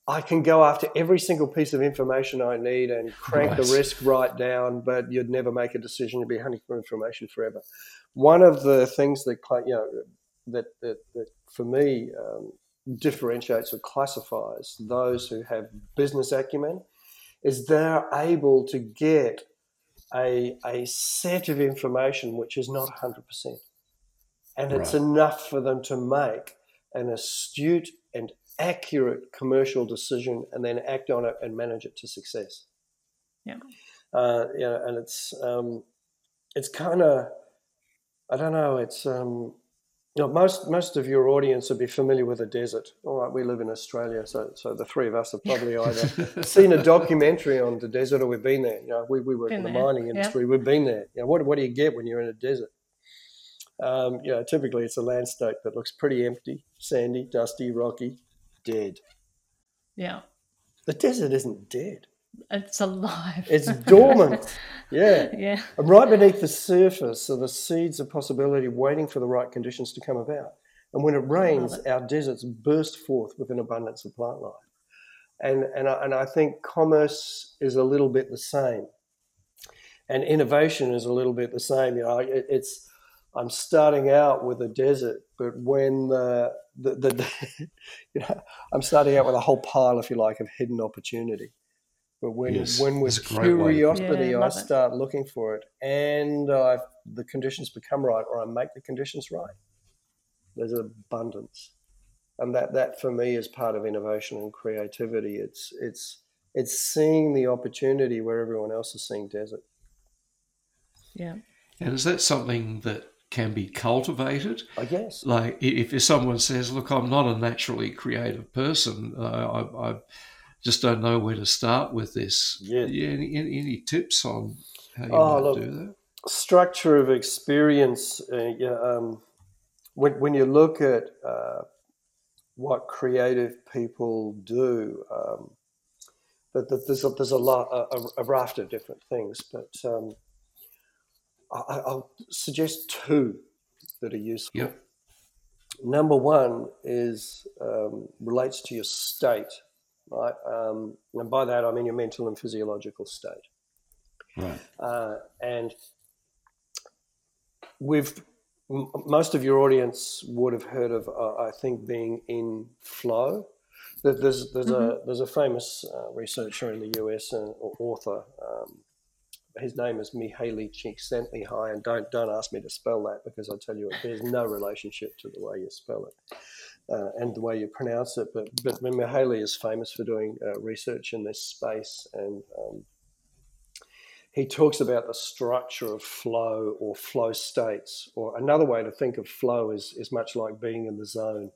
I can go after every single piece of information I need and crank right. the risk right down, but you'd never make a decision. You'd be hunting for information forever. One of the things that you know that, that, that for me um, differentiates or classifies those who have business acumen is they're able to get a, a set of information which is not 100%. And it's enough for them to make an astute and accurate commercial decision and then act on it and manage it to success. Yeah. Uh, you know, and it's um, it's kind of I don't know. It's um, know, most most of your audience would be familiar with a desert. All right, we live in Australia, so so the three of us have probably either seen a documentary on the desert or we've been there. You know, we, we work been in the there. mining industry, yep. we've been there. You know, what what do you get when you're in a desert? Um, you know, typically it's a landscape that looks pretty empty, sandy, dusty, rocky, dead. Yeah. The desert isn't dead. It's alive. It's dormant. Yeah. Yeah. And right beneath the surface are the seeds of possibility waiting for the right conditions to come about. And when it rains, it. our deserts burst forth with an abundance of plant life. And, and, I, and I think commerce is a little bit the same. And innovation is a little bit the same. You know, it, it's, I'm starting out with a desert, but when the, the, the you know, I'm starting out with a whole pile, if you like, of hidden opportunity. But when yes, when with curiosity yeah, I start it. looking for it, and I, the conditions become right, or I make the conditions right, there's an abundance, and that that for me is part of innovation and creativity. It's it's it's seeing the opportunity where everyone else is seeing desert. Yeah. And is that something that can be cultivated? I guess. Like if, someone says, "Look, I'm not a naturally creative person. Uh, I, I just don't know where to start with this. Yeah. yeah any, any, tips on how you oh, look, do that? Structure of experience. Uh, yeah, um, when, when you look at uh, what creative people do, um, that there's a, there's a lot a, a, raft of different things, but um, I, will suggest two that are useful. Yep. Number one is um, relates to your state right? Um, and by that I mean your mental and physiological state. Right. Uh, and we've most of your audience would have heard of, uh, I think, being in flow. There's there's mm-hmm. a there's a famous uh, researcher in the US and author. Um, his name is Mihaly Csikszentmihalyi, and don't don't ask me to spell that because I tell you there's no relationship to the way you spell it uh, and the way you pronounce it. But but Mihaly is famous for doing uh, research in this space, and um, he talks about the structure of flow or flow states. Or another way to think of flow is is much like being in the zone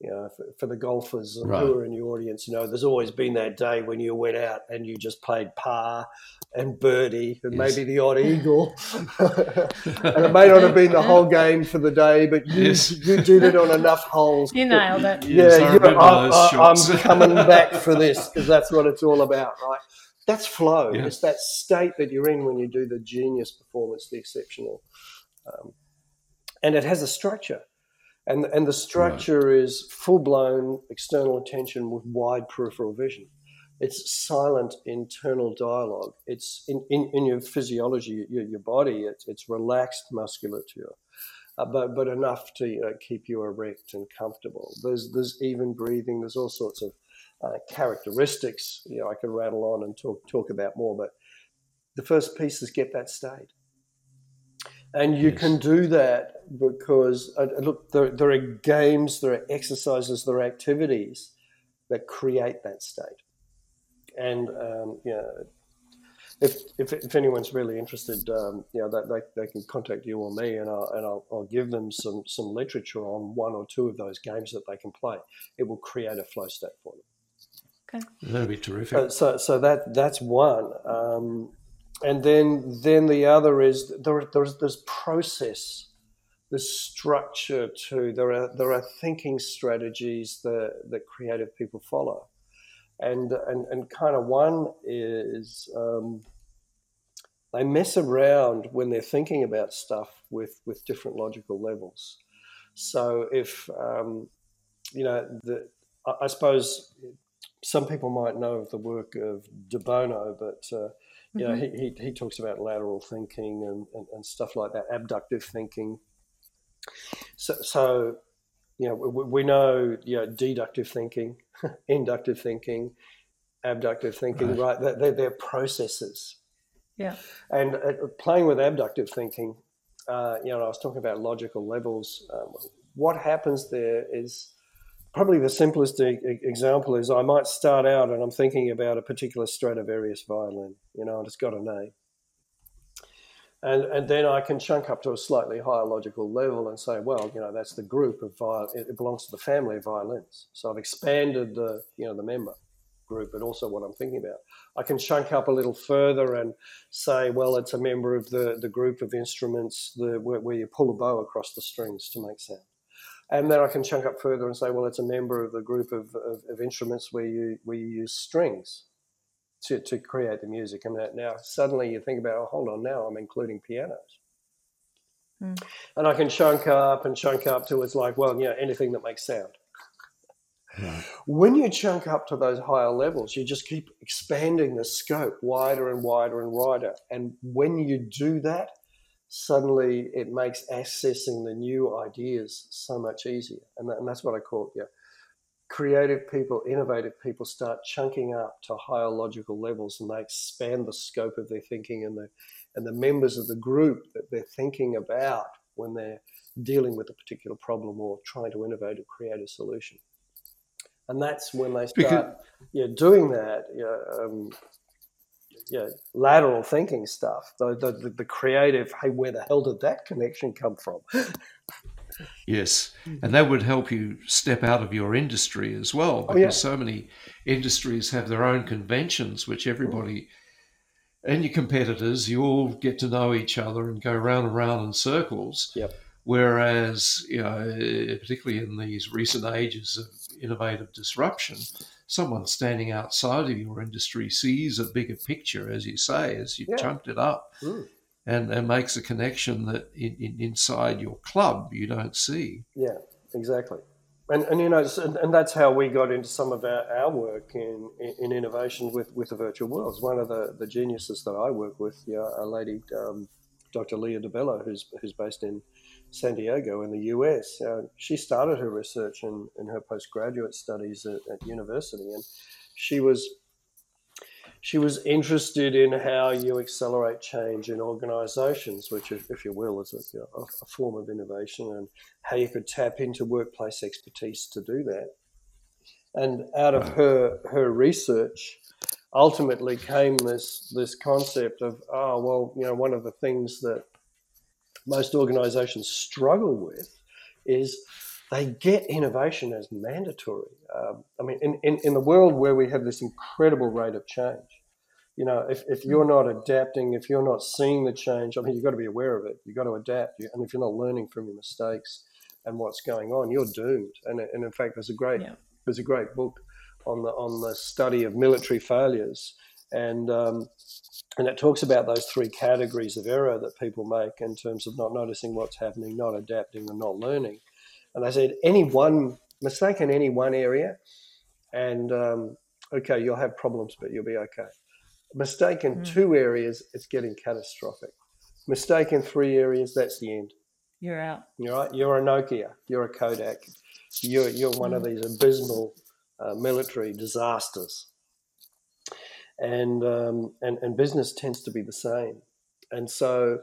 you know, for, for the golfers right. who are in your audience, you know, there's always been that day when you went out and you just played par and birdie and yes. maybe the odd eagle. and it may not have been the whole game for the day, but you, yes. you did it on enough holes. You nailed it. Yeah, yes, I, am coming back for this because that's what it's all about, right? That's flow. Yeah. It's that state that you're in when you do the genius performance, the exceptional. Um, and it has a structure and and the structure right. is full blown external attention with wide peripheral vision. It's silent internal dialogue. It's in, in, in your physiology, your, your body. It's, it's relaxed musculature, uh, but but enough to you know, keep you erect and comfortable. There's there's even breathing. There's all sorts of uh, characteristics. You know, I could rattle on and talk talk about more, but the first piece is get that state. And you yes. can do that because, uh, look, there, there, are games, there are exercises, there are activities that create that state. And, um, you know, if, if, if, anyone's really interested, um, you know, they, they, they, can contact you or me and, I'll, and I'll, I'll, give them some, some literature on one or two of those games that they can play. It will create a flow state for them. Okay. That'd be terrific. Uh, so, so that that's one. Um, and then then the other is there, there's this process this structure too there are there are thinking strategies that that creative people follow. And and, and kind of one is um, they mess around when they're thinking about stuff with with different logical levels. So if um, you know the I suppose some people might know of the work of De Bono, but uh, you know, mm-hmm. he, he, he talks about lateral thinking and, and, and, stuff like that, abductive thinking. So, so you know, we, we know, you know, deductive thinking, inductive thinking, abductive thinking, right? right? They're, they're processes. Yeah. And uh, playing with abductive thinking, uh, you know, I was talking about logical levels. Um, what happens there is probably the simplest e- example is I might start out and I'm thinking about a particular Stradivarius violin, you know, and it's got a name. And, and then I can chunk up to a slightly higher logical level and say, well, you know, that's the group of viol- it belongs to the family of violins. So I've expanded the, you know, the member group, but also what I'm thinking about. I can chunk up a little further and say, well, it's a member of the, the group of instruments the, where, where you pull a bow across the strings to make sound. And then I can chunk up further and say, well, it's a member of the group of, of, of instruments where you, where you use strings to, to create the music. And that now suddenly you think about, oh, hold on, now I'm including pianos. Mm. And I can chunk up and chunk up to it's like, well, you know, anything that makes sound. When you chunk up to those higher levels, you just keep expanding the scope wider and wider and wider. And when you do that, suddenly it makes accessing the new ideas so much easier. And, that, and that's what I call it. Yeah. Creative people, innovative people start chunking up to higher logical levels and they expand the scope of their thinking and the, and the members of the group that they're thinking about when they're dealing with a particular problem or trying to innovate or create a solution. And that's when they start because, yeah, doing that. Yeah, um, you know, lateral thinking stuff, the, the, the creative, hey, where the hell did that connection come from? yes, and that would help you step out of your industry as well, oh, because oh, yeah. so many industries have their own conventions, which everybody mm-hmm. and your competitors, you all get to know each other and go round and round in circles. Yep. Whereas, you know, particularly in these recent ages of innovative disruption, someone standing outside of your industry sees a bigger picture, as you say, as you've yeah. chunked it up, mm. and, and makes a connection that in, in, inside your club you don't see. Yeah, exactly. And, and you know, and that's how we got into some of our, our work in, in innovation with, with the virtual worlds. One of the, the geniuses that I work with, yeah, a lady, um, Dr. Lia DiBello, who's who's based in San Diego in the US. Uh, she started her research in, in her postgraduate studies at, at university, and she was she was interested in how you accelerate change in organizations, which, if you will, is a, a, form of innovation, and how you could tap into workplace expertise to do that. And out of her, her research, ultimately came this, this concept of, oh, well, you know, one of the things that most organizations struggle with is they get innovation as mandatory. Um, I mean, in, in, in the world where we have this incredible rate of change, you know, if, if you're not adapting, if you're not seeing the change, I mean, you've got to be aware of it. You've got to adapt. And if you're not learning from your mistakes and what's going on, you're doomed. And, and in fact, there's a great yeah. there's a great book on the on the study of military failures, and um, and it talks about those three categories of error that people make in terms of not noticing what's happening, not adapting, and not learning. And I said, any one mistake in any one area, and um, okay, you'll have problems, but you'll be okay. Mistake in mm. two areas, it's getting catastrophic. Mistake in three areas, that's the end. You're out. You're right. You're a Nokia. You're a Kodak. You're you're one mm. of these abysmal uh, military disasters. And, um, and and business tends to be the same. And so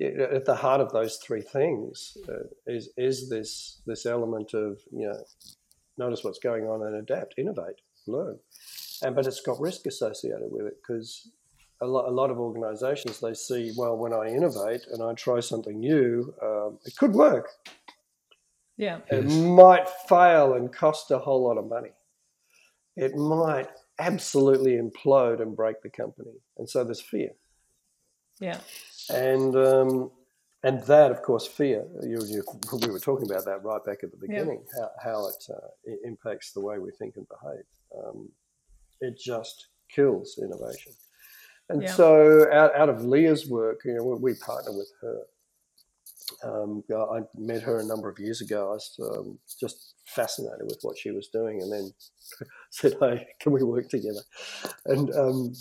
at the heart of those three things uh, is is this this element of you know notice what's going on and adapt, innovate, learn, and but it's got risk associated with it because a lot, a lot of organisations they see well when I innovate and I try something new, um, it could work. Yeah, it might fail and cost a whole lot of money. It might absolutely implode and break the company, and so there's fear. Yeah. And um, and that, of course, fear. You, you, we were talking about that right back at the beginning. Yeah. How, how it, uh, it, impacts the way we think and behave. Um, it just kills innovation. And yeah. so, out, out of Lia's work, you know, we, we partner with her. Um, I met her a number of years ago. I was um, just fascinated with what she was doing, and then said, "Hey, can we work together?" And um,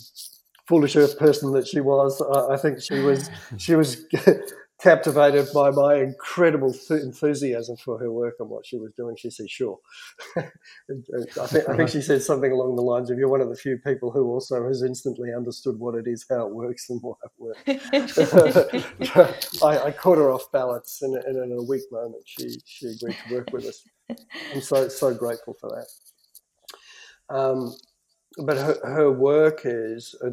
foolish earth person that she was, I, I think she was she was captivated by my incredible enthusiasm for her work and what she was doing. She said, "Sure." I, think, I think she said something along the lines of, "You're one of the few people who also has instantly understood what it is, how it works, and why it works." I, I, caught her off balance, and, and, in a weak moment, she she agreed to work with us. I'm so so grateful for that. Um, but her, her work is uh,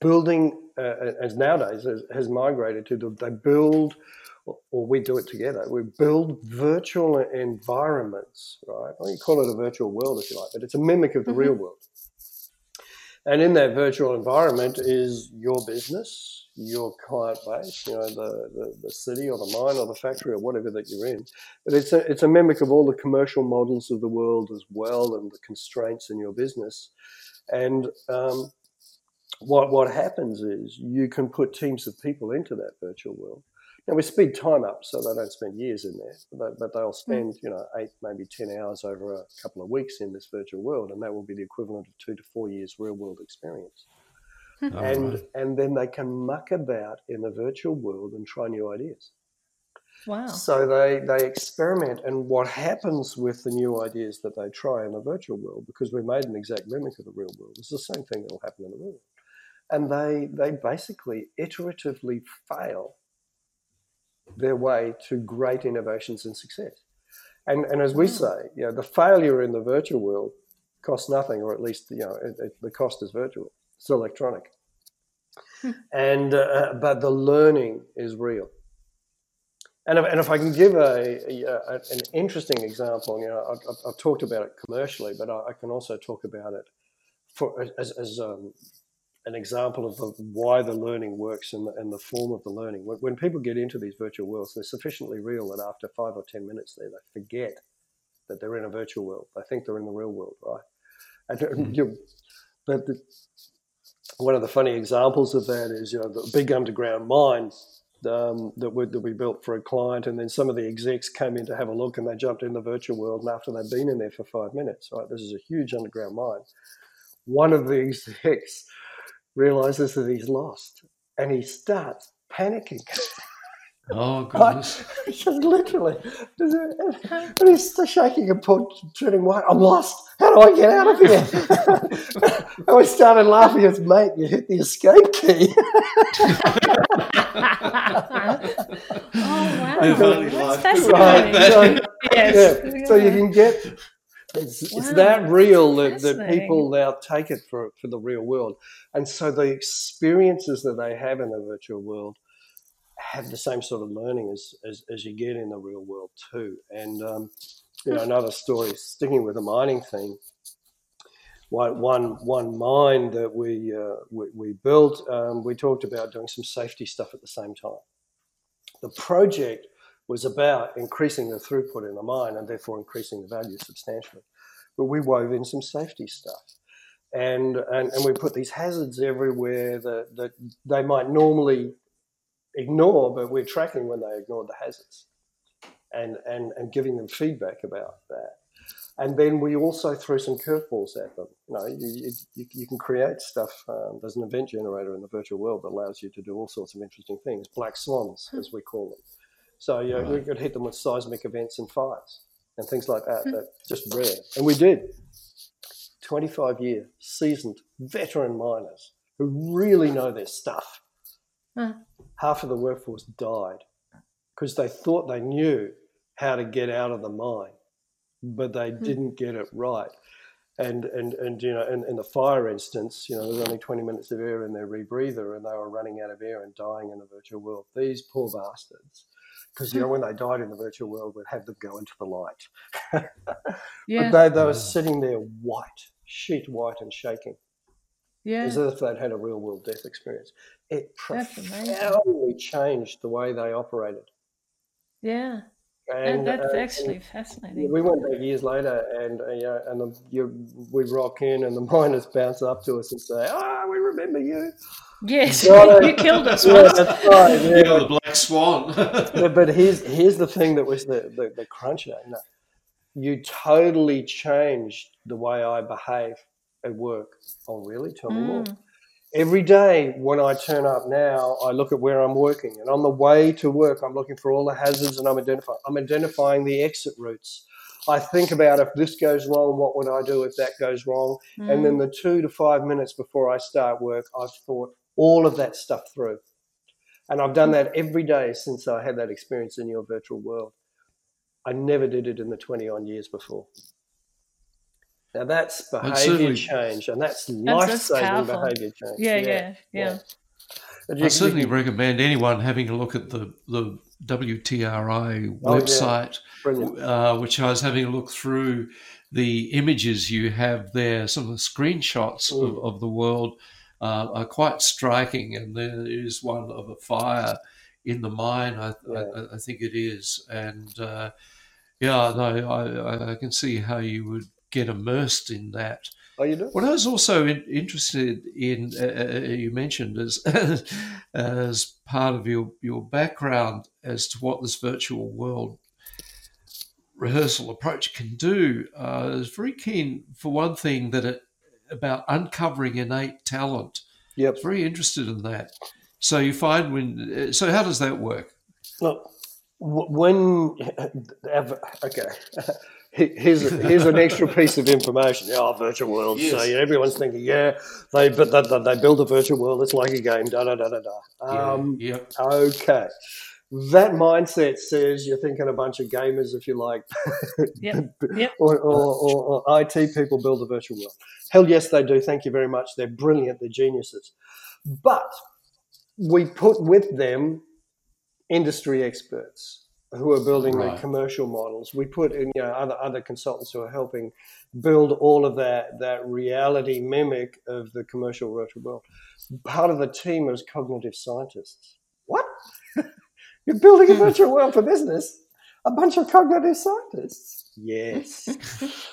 building, uh, as nowadays has, has, migrated to the, they build, or we do it together. We build virtual environments, right? Well, you call it a virtual world if you like, but it's a mimic of the mm-hmm. real world. And in that virtual environment is your business, your client base, you know, the, the, the, city or the mine or the factory or whatever that you're in. But it's a, it's a mimic of all the commercial models of the world as well and the constraints in your business. And um, what, what happens is you can put teams of people into that virtual world. Now we speed time up so they don't spend years in there, but, but they'll hmm. spend you know eight maybe ten hours over a couple of weeks in this virtual world, and that will be the equivalent of two to four years real world experience. Hmm. Oh, and right. and then they can muck about in the virtual world and try new ideas. Wow! So they they experiment, and what happens with the new ideas that they try in the virtual world, because we made an exact mimic of the real world, is the same thing that will happen in the real world and they they basically iteratively fail their way to great innovations and success. And and as we hmm. say, you know, the failure in the virtual world costs nothing, or at least you know it, it, the cost is virtual. It's electronic, hmm. and uh, but the learning is real. And if, and if I can give a, a, an interesting example, you know, I've, I've, talked about it commercially, but I, I, can also talk about it for as, as um, an example of the, why the learning works and the, and the form of the learning. When, when, people get into these virtual worlds, they're sufficiently real that after five or ten minutes there, they forget that they're in a virtual world. They think they're in the real world, right? And mm-hmm. you, but the, one of the funny examples of that is you know the big underground mine um, that, we, that we built for a client, and then some of the execs came in to have a look, and they jumped in the virtual world, and after they'd been in there for five minutes, right? This is a huge underground mine. One of the execs realizes that he's lost and he starts panicking. Oh goodness! just literally, and he's shaking and turning white. I'm lost. How do I get out of here? and we started laughing. As mate, you hit the escape key. oh wow! That's fascinating. Right. So, yes. yeah. so you can get it's, wow, it's that real that, that people now take it for, for the real world. And so the experiences that they have in the virtual world have the same sort of learning as, as, as you get in the real world too. And, um, you know, another story, sticking with the mining theme, one, one, one mine that we, uh, we, we, built, um, we talked about doing some safety stuff at the same time. The project was about increasing the throughput in the mine and therefore increasing the value substantially. But we wove in some safety stuff. And, and, and we put these hazards everywhere that, that they might normally ignore, but we're tracking when they ignore the hazards and, and, and giving them feedback about that. And then we also threw some curveballs at them. You know, you, you, you can create stuff. Um, there's an event generator in the virtual world that allows you to do all sorts of interesting things, black swans, as we call them. So you know, right. we could hit them with seismic events and fires and things like that. that just rare, and we did. 25 year seasoned veteran miners who really know their stuff. Huh. Half of the workforce died because they thought they knew how to get out of the mine, but they hmm. didn't get it right. And, and, and you know, in, in the fire instance, you know, there's only 20 minutes of air in their rebreather and they were running out of air and dying in the virtual world. These poor bastards because you hmm. know when they died in the virtual world, we'd have them go into the light. yeah. But they, they were sitting there white, sheet white, and shaking. Yeah. As if they'd had a real world death experience. It profoundly changed the way they operated. Yeah. And, that's uh, actually fascinating. We went back years later, and uh, yeah, and the, you, we rock in, and the miners bounce up to us and say, "Ah, oh, we remember you." Yes, you killed us yeah, once. That's right. Yeah. You're the black swan. yeah, but here's here's the thing that was the the, the cruncher. No, you totally changed the way I behave at work. Oh, really? Tell me mm. more. Every day when I turn up now, I look at where I'm working, and on the way to work, I'm looking for all the hazards, and I'm identifying. I'm identifying the exit routes. I think about if this goes wrong, what would I do if that goes wrong? Mm. And then mm. the two to five minutes before I start work, I've thought, all of that stuff through. And I've done that every day since I had that experience in your virtual world. I never did it in the 20 on years before. Now that's behavior change and that's life saving behavior change. Yeah, yeah, yeah. yeah. I certainly can, recommend anyone having a look at the, the WTRI oh, website, yeah. uh, which I was having a look through the images you have there, some of the screenshots mm. of, of the world uh, are quite striking. And there is one of a fire in the mine, I, yeah. I, I think it is. And uh, yeah, no, I, I, can see how you would get immersed in that. Oh, you do? What I was also in, interested in, uh, uh, uh you mentioned as as part of your, your background as to what this virtual world rehearsal approach can do. Uh, I was very keen, for one thing, that it about uncovering innate talent. Yep. Very interested in that. So you find when. So how does that work? Look, when okay. Here's, here's an extra piece of information. Oh, virtual world. Yes. So you know, everyone's thinking, yeah, they but they, they, build a virtual world. It's like a game. Da da da da da. Um, yeah, yep. Okay that mindset says you're thinking a bunch of gamers, if you like, yep. Yep. or, or, or, or, IT people build a virtual world. Hell yes, they do. Thank you very much. They're brilliant. They're geniuses. But we put with them industry experts who are building right. the commercial models. We put in you know other other consultants who are helping build all of that that reality mimic of the commercial virtual world. Part of the team is cognitive scientists. What? You're building a virtual world for business. A bunch of cognitive scientists. Yes.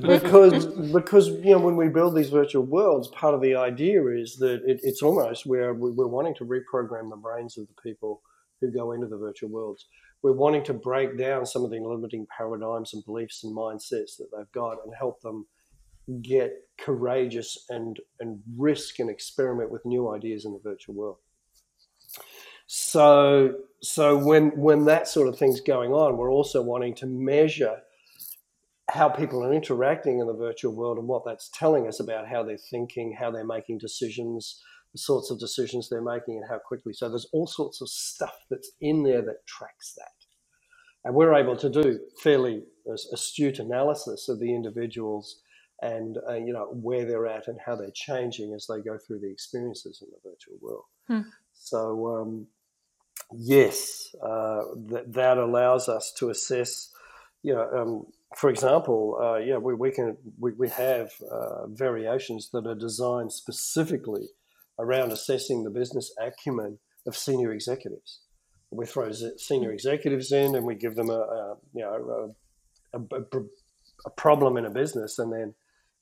because because you know when we build these virtual worlds, part of the idea is that it, it's almost where we're wanting to reprogram the brains of the people who go into the virtual worlds. We're wanting to break down some of the limiting paradigms and beliefs and mindsets that they've got and help them get courageous and and risk and experiment with new ideas in the virtual world. So so when when that sort of thing's going on, we're also wanting to measure how people are interacting in the virtual world and what that's telling us about how they're thinking, how they're making decisions, the sorts of decisions they're making, and how quickly. So there's all sorts of stuff that's in there that tracks that. And we're able to do fairly astute analysis of the individuals and uh, you know where they're at and how they're changing as they go through the experiences in the virtual world. Hmm. So um, yes, uh, that that allows us to assess. You know, um, for example, uh, yeah, we, we can we, we have uh, variations that are designed specifically around assessing the business acumen of senior executives. We throw senior executives in, and we give them a, a you know a, a, a problem in a business, and then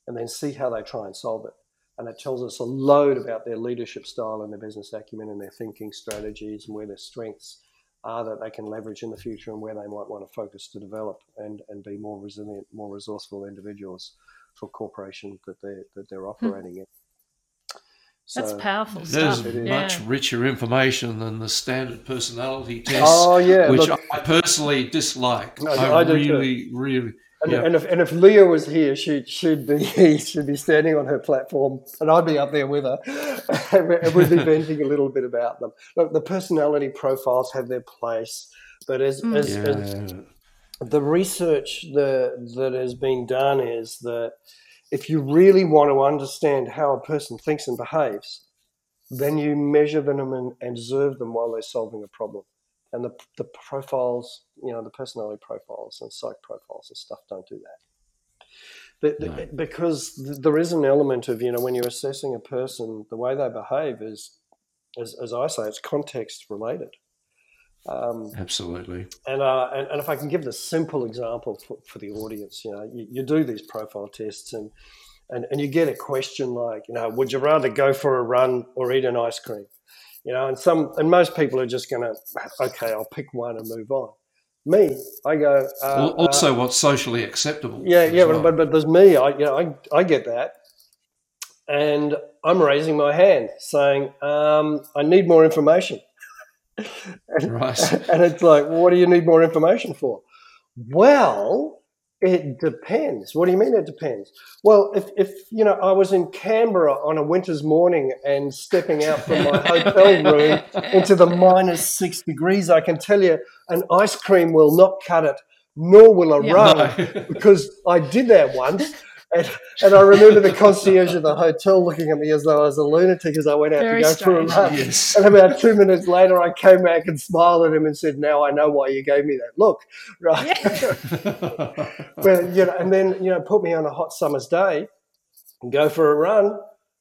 and then see how they try and solve it. And it tells us a load about their leadership style and their business acumen and their thinking strategies and where their strengths are that they can leverage in the future and where they might want to focus to develop and, and be more resilient, more resourceful individuals for corporations that they're, that they're hmm. operating hmm. in. So That's powerful There's stuff. much yeah. richer information than the standard personality test, oh, yeah, which look, I personally dislike. No, I, I really, really, and, yeah. and, if, and if Lia was here, she, she'd be she'd be standing on her platform, and I'd be up there with her, and we'd be venting a little bit about them. Look, the personality profiles have their place, but as, mm. as, yeah. as the research that that has been done is that if you really want to understand how a person thinks and behaves, then you measure them and observe them while they're solving a problem and the, the profiles, you know, the personality profiles and psych profiles and stuff don't do that. But, no. Because there is an element of, you know, when you're assessing a person, the way they behave is, as, as I say, it's context related. Um, Absolutely. And, uh, and, and if I can give the simple example for, for the audience, you know, you, you do these profile tests and, and and you get a question like, you know, would you rather go for a run or eat an ice cream? you know, and some and most people are just going to, okay, I'll pick one and move on. Me, I go. Uh, also, uh, what's socially acceptable? Yeah, yeah, well. but, but there's me. I you know I I get that, and I'm raising my hand saying um, I need more information. And, right. And it's like, what do you need more information for? Well, it depends. What do you mean it depends? Well, if, if you know, I was in Canberra on a winter's morning and stepping out from my hotel room into the minus six degrees, I can tell you an ice cream will not cut it, nor will a yeah, run, no. because I did that once and, and I remember the concierge of the hotel looking at me as though I was a lunatic as I went out Very to go strange. for a run. Yes. And about two minutes later, I came back and smiled at him and said, "Now I know why you gave me that look." Right. Yeah. well, you know, and then you know, put me on a hot summer's day and go for a run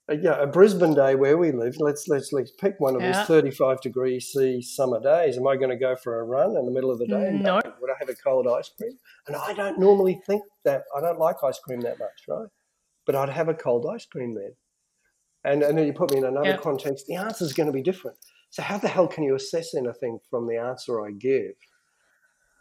uh, a, yeah, a Brisbane day where we live. Let's let's let's pick one of yeah. these thirty-five degree C summer days. Am I going to go for a run in the middle of the day? No. Would I have a cold ice cream? And I don't normally think that. I don't like ice cream that much, right? But I'd have a cold ice cream then. And and then you put me in another yeah. context. The answer is going to be different. So how the hell can you assess anything from the answer I give?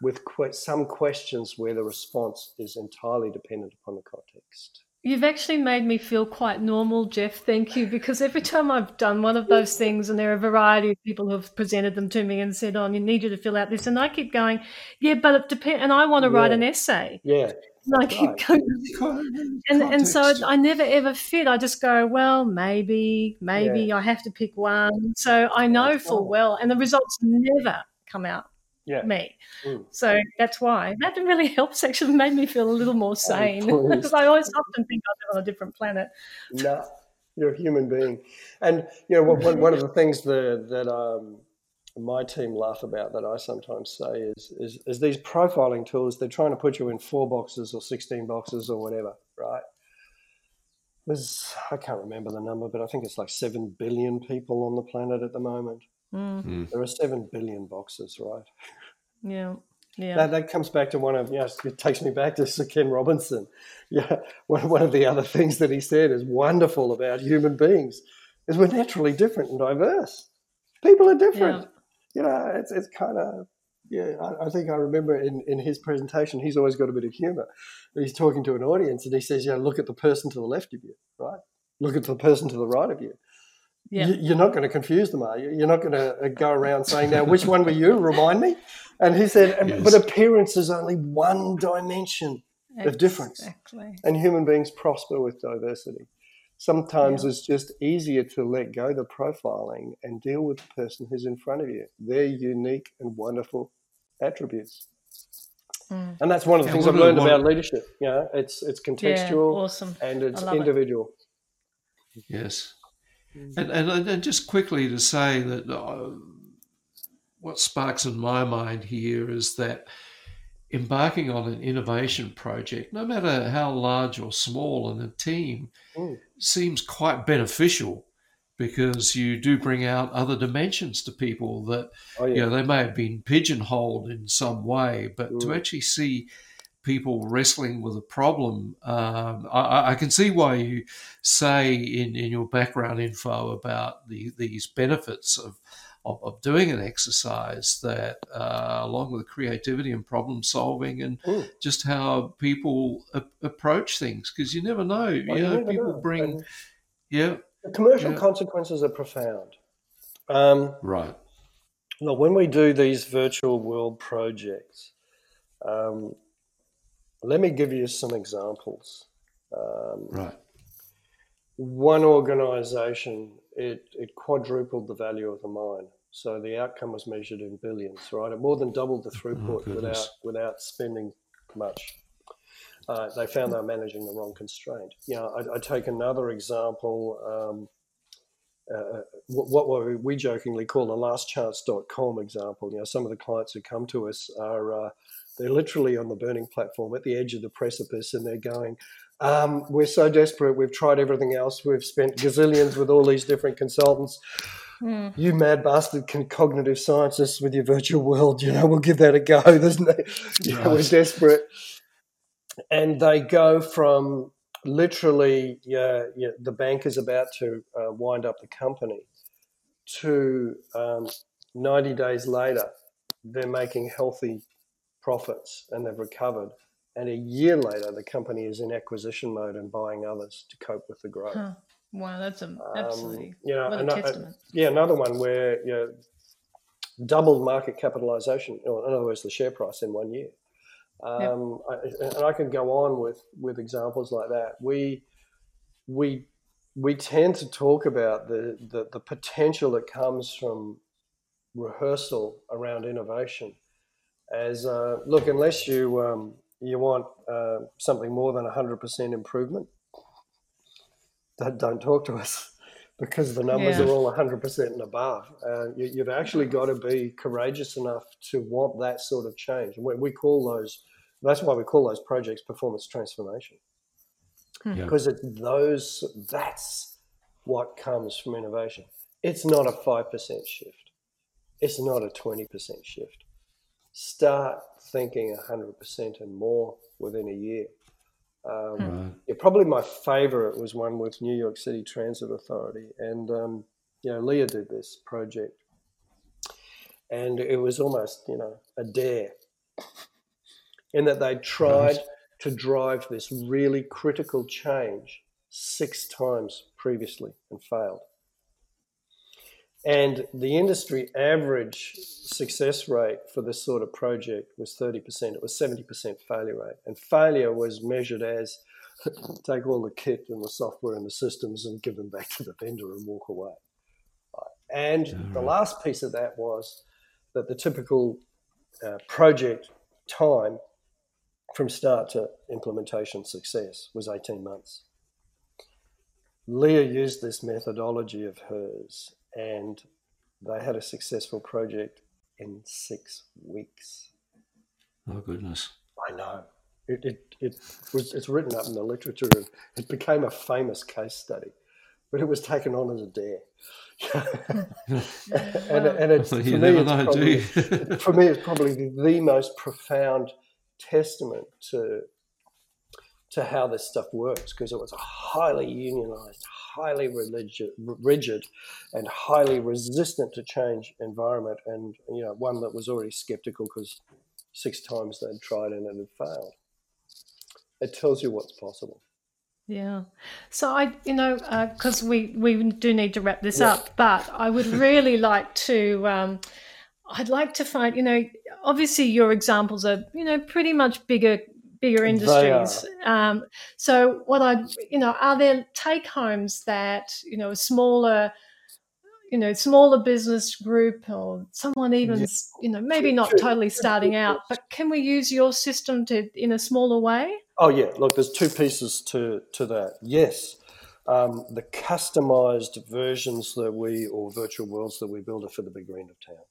With que- some questions where the response is entirely dependent upon the context. You've actually made me feel quite normal, Jeff. Thank you. Because every time I've done one of those things, and there are a variety of people who have presented them to me and said, "Oh, you need you to fill out this," and I keep going, "Yeah, but it depends." And I want to yeah. write an essay. Yeah. And I keep right. going, and, and so I never ever fit. I just go, well, maybe, maybe yeah. I have to pick one. So I know full well, and the results never come out yeah. me. Mm. So that's why that really helps. Actually, made me feel a little more oh, sane because I always often think I live on a different planet. No, you're a human being, and you know one, one of the things that that um, my team laugh about that I sometimes say is, is is these profiling tools. They're trying to put you in four boxes or sixteen boxes or whatever, right? There's I can't remember the number, but I think it's like seven billion people on the planet at the moment. Mm. There are seven billion boxes, right? Yeah. Yeah. That, that comes back to one of, you know, it takes me back to Sir Ken Robinson. Yeah. One, one of the other things that he said is wonderful about human beings is we're naturally different and diverse. People are different. Yeah. You know, it's, it's kind of, yeah, I, I, think I remember in, in his presentation, he's always got a bit of humor. He's talking to an audience and he says, you know, look at the person to the left of you, right? Look at the person to the right of you yeah. you're not going to confuse them, are you? You're not going to uh, go around saying, now, which one were you? Remind me. And he said, yes. but appearance is only one dimension exactly. of difference. And human beings prosper with diversity. Sometimes yeah. it's just easier to let go the profiling and deal with the person who's in front of you, their unique and wonderful attributes. Mm. And that's one of the yeah, things I've learned about leadership. Yeah, it's it's contextual, awesome. and it's individual. It. Yes. And, and, and just quickly to say that uh, what sparks in my mind here is that embarking on an innovation project, no matter how large or small in a team, mm. seems quite beneficial because you do bring out other dimensions to people that oh, yeah. you know they may have been pigeonholed in some way, but mm. to actually see people wrestling with a problem. Um, I, I, can see why you say in, in your background info about the, these benefits of, of, of doing an exercise that, uh, along with creativity and problem solving, and mm. just how people a- approach things, because you never know. Well, you, know, people know. bring, and yeah. The commercial yeah. consequences are profound. Um, right. Look, when we do these virtual world projects, um, let me give you some examples. Um, right. One organization, it, it quadrupled the value of the mine. So the outcome was measured in billions, right? It more than doubled the oh, throughput oh, without, without spending much. Uh, they found they were managing the wrong constraint. You know, I, I take another example. Um, uh, what, what we jokingly call the lastchance.com example. You know, some of the clients who come to us are uh, they're literally on the burning platform at the edge of the precipice, and they're going, um, "We're so desperate. We've tried everything else. We've spent gazillions with all these different consultants. Mm. You mad bastard, cognitive scientists with your virtual world. You know, we'll give that a go. There's no, you know, we're desperate." And they go from literally, yeah, yeah, the bank is about to uh, wind up the company, to um, 90 days later, they're making healthy profits and they've recovered. And a year later, the company is in acquisition mode and buying others to cope with the growth. Huh. Wow, that's a, absolutely um, you know, a uh, yeah, another one where you know, doubled market capitalization, or in other words, the share price in one year. Um, yep. I, and I can go on with with examples like that. We we we tend to talk about the, the, the potential that comes from rehearsal around innovation as uh, look, unless you um, you want uh, something more than 100% improvement, don't, don't talk to us because the numbers yeah. are all 100% and above. Uh, you, have actually got to be courageous enough to want that sort of change. We, we call those, that's why we call those projects performance transformation. Hmm. Because it's those, that's what comes from innovation. It's not a 5% shift. It's not a 20% shift start thinking 100% and more within a year. Um, right. yeah, probably my favorite was one with New York City Transit Authority. And, um, you know, Lia did this project. And it was almost, you know, a dare in that they tried right. to drive this really critical change six times previously and failed. And the industry average success rate for this sort of project was 30%. It was 70% failure rate. And failure was measured as take all the kit and the software and the systems and give them back to the vendor and walk away. And the last piece of that was that the typical uh, project time from start to implementation success was 18 months. Lia used this methodology of hers and they had a successful project in six weeks. Oh goodness! I know. It, it, it was it's written up in the literature and it became a famous case study, but it was taken on as a dare. and, and it's, for, me, it's know, probably, for me, it's probably the, the most profound testament to to how this stuff works because it was a highly unionized, highly rigid, rigid, and highly resistant to change environment, and you know one that was already skeptical because six times they'd tried and it had failed. It tells you what's possible. Yeah. So I, you know, because uh, we we do need to wrap this yeah. up, but I would really like to. Um, I'd like to find, you know, obviously your examples are, you know, pretty much bigger bigger industries. Um, so what I, you know, are there take homes that you know a smaller you know smaller business group or someone even yeah. you know maybe not totally starting out but can we use your system to in a smaller way? Oh yeah. Look there's two pieces to to that. Yes. Um, the customized versions that we or virtual worlds that we build are for the bigger end of town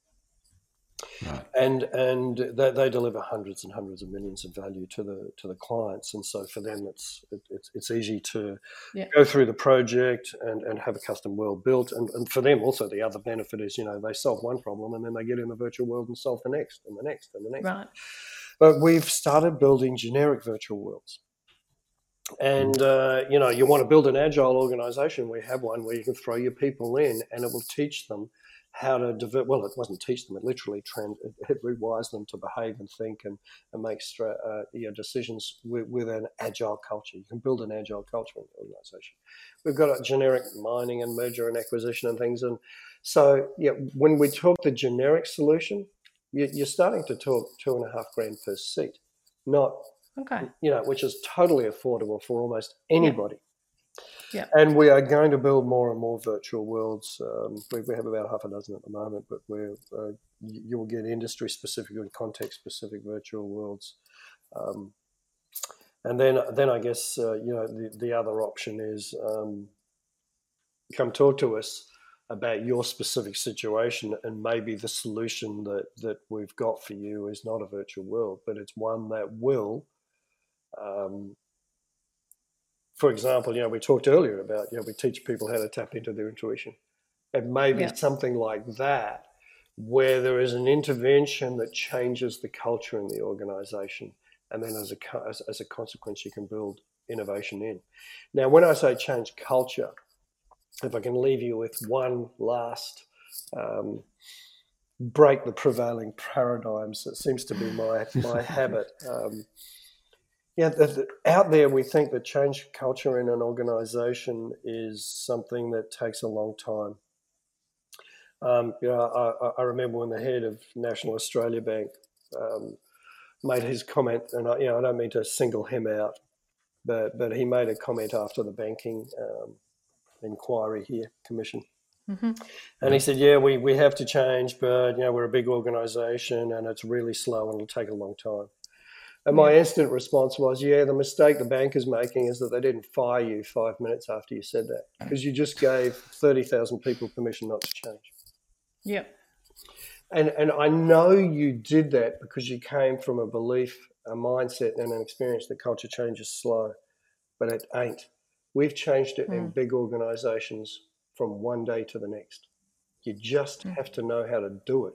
Right. And and they, they, deliver hundreds and hundreds of millions of value to the to the clients, and so for them it's it, it's, it's easy to yeah. go through the project and, and have a custom world built, and, and for them also the other benefit is you know they solve one problem and then they get in the virtual world and solve the next and the next and the next. Right. But we've started building generic virtual worlds. And uh, you know, you want to build an agile organization. We have one where you can throw your people in, and it will teach them how to divert. Well, it wasn't teach them; it literally trend, it, it rewires them to behave and think and, and make stra- uh, you know, decisions with, with, an agile culture. You can build an agile culture in the organization. We've got a generic mining and merger and acquisition and things, and so yeah, when we talk the generic solution, you, you're starting to talk two and a half grand per seat, not okay, you know, which is totally affordable for almost anybody. Yeah yeah. And we are going to build more and more virtual worlds. Um, we, we, have about half a dozen at the moment, but we're, uh, you will get industry specific and context specific virtual worlds. Um, and then, then I guess uh, you know the, the other option is um, come talk to us about your specific situation, and maybe the solution that that we've got for you is not a virtual world, but it's one that will um, for example, you know, we talked earlier about, you know, we teach people how to tap into their intuition. It may be yeah. something like that, where there is an intervention that changes the culture in the organization. And then as a, as, as a consequence, you can build innovation in. Now, when I say change culture, if I can leave you with one last um, break the prevailing paradigms, it seems to be my, my habit. Um, yeah, out there, we think that change culture in an organization is something that takes a long time. Um, you know, I, I, remember when the head of National Australia Bank um, made his comment, and I, you know, I don't mean to single him out, but but he made a comment after the banking um, inquiry here commission, mm-hmm. and he said, "Yeah, we we have to change, but you know, we're a big organisation, and it's really slow, and it'll take a long time." And my instant response was, yeah, the mistake the bank is making is that they didn't fire you five minutes after you said that because you just gave 30,000 people permission not to change. Yeah. And, and I know you did that because you came from a belief, a mindset, and an experience that culture change is slow, but it ain't. We've changed it mm. in big organizations from one day to the next. You just mm. have to know how to do it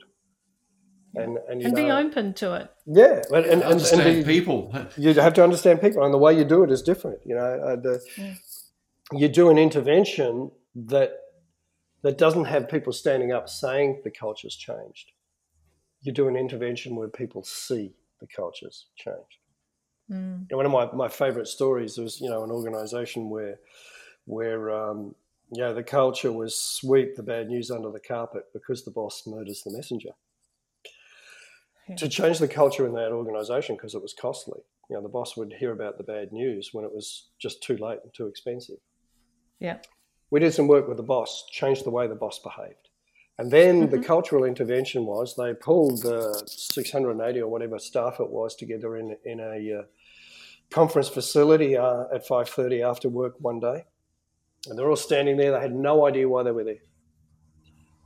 and and, and be open to it. Yeah, and, and, understand and be, people. You have to understand people, and the way you do it is different. You know, uh, the, yeah. you do an intervention that that doesn't have people standing up saying the culture's changed. You do an intervention where people see the culture's changed. Mm. And one of my, my favorite stories was, you know, an organization where where um, yeah, the culture was sweep the bad news under the carpet because the boss murders the messenger to change the culture in that organization because it was costly. You know, the boss would hear about the bad news when it was just too late and too expensive. Yeah. We did some work with the boss, changed the way the boss behaved. And then mm-hmm. the cultural intervention was they pulled the 680 or whatever staff it was together in, in a uh, conference facility uh, at 5.30 after work one day. And they're all standing there. They had no idea why they were there.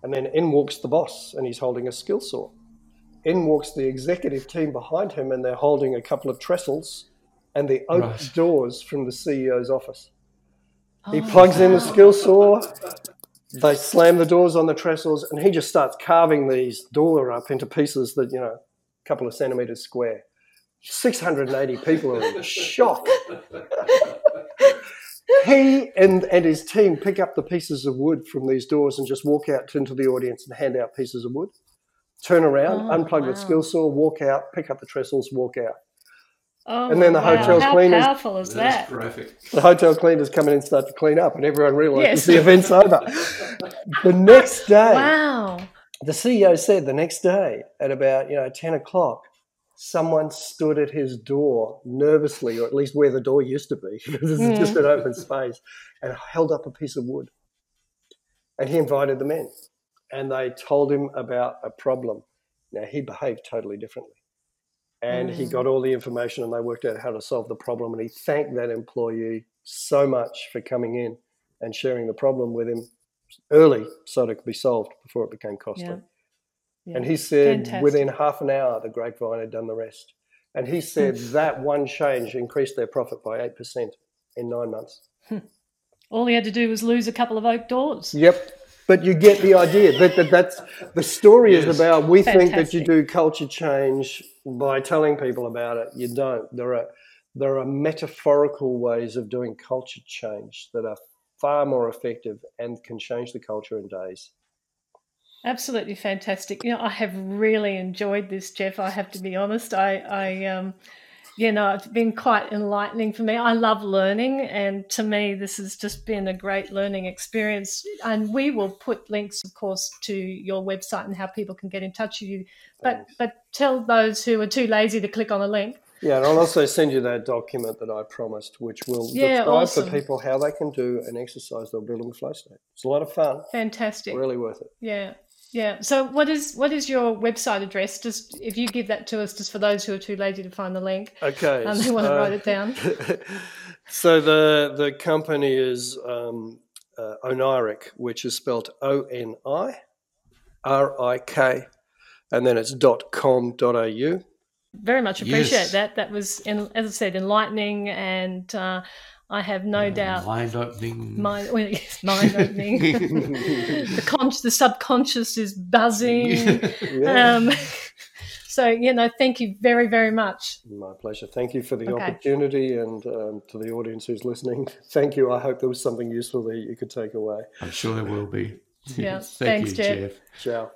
And then in walks the boss and he's holding a skill saw in walks the executive team behind him, and they're holding a couple of trestles and the oak right. doors from the CEO's office. Oh, he plugs wow. in the skill saw. They slam the doors on the trestles, and he just starts carving these door up into pieces that you know, a couple of centimeters square. 680 people are in shock. he and, and his team pick up the pieces of wood from these doors and just walk out into the audience and hand out pieces of wood turn around, oh, unplug wow. the skill saw, walk out, pick up the trestles, walk out. Oh, And then the wow. hotel How cleaners- powerful is That's that? The hotel cleaners come in and start to clean up, and everyone realizes Yes. the event's over. The next day, Wow. the CEO said the next day at about you know ten o'clock, someone stood at his door nervously, or at least where the door used to be, because it's is hmm. just an open space, and held up a piece of wood. And he invited them in, and they told him about a problem. Now he behaved totally differently, and he Mm. got all the information, and they worked out how to solve the problem. And he thanked that employee so much for coming in and sharing the problem with him early, so that it could be solved before it became costly. Yeah. Yeah. And he said Fantastic. within half an hour, the grapevine had done the rest. And he said Hmm. that one change increased their profit by 8% in nine months. All he had to do was lose a couple of oak doors. Yep. But you get the idea that, that that's the story is about we think that you do culture change by telling people about it. You don't. There are there are metaphorical ways of doing culture change that are far more effective and can change the culture in days. Absolutely fantastic. You know, I have really enjoyed this, Jeff. I have to be honest. I, I, um, you know, it's been quite enlightening for me. I love learning, and to me, this has just been a great learning experience. And we will put links, of course, to your website and how people can get in touch with you. But, but tell those who are too lazy to click on a link. Yeah, and I'll also send you that document that I promised, which will Yeah, describe awesome. for people how they can do an exercise they'll build in the flow state. It's a lot of fun, Fantastic. really worth it. Yeah. Yeah. So what is what is your website address? Just if you give that to us, just for those who are too lazy to find the link Okay, and they want to so- write it down. so the the company is um, uh, Onirik, which is spelled O N I R I K, and then it's dot com dot au. Very much appreciate Yes. that. That was, as I said, enlightening, and uh, I have no doubt Mind opening. mind well, yes, mind opening. the con- the subconscious is buzzing. Yeah, Um, so you know, thank you very very much. my pleasure. Thank you for the Okay. opportunity, and um, to the audience who's listening, thank you. I hope there was something useful that you could take away. I'm sure there will be. Yeah. Thank Thanks, you, Jeff. Jeff. Ciao.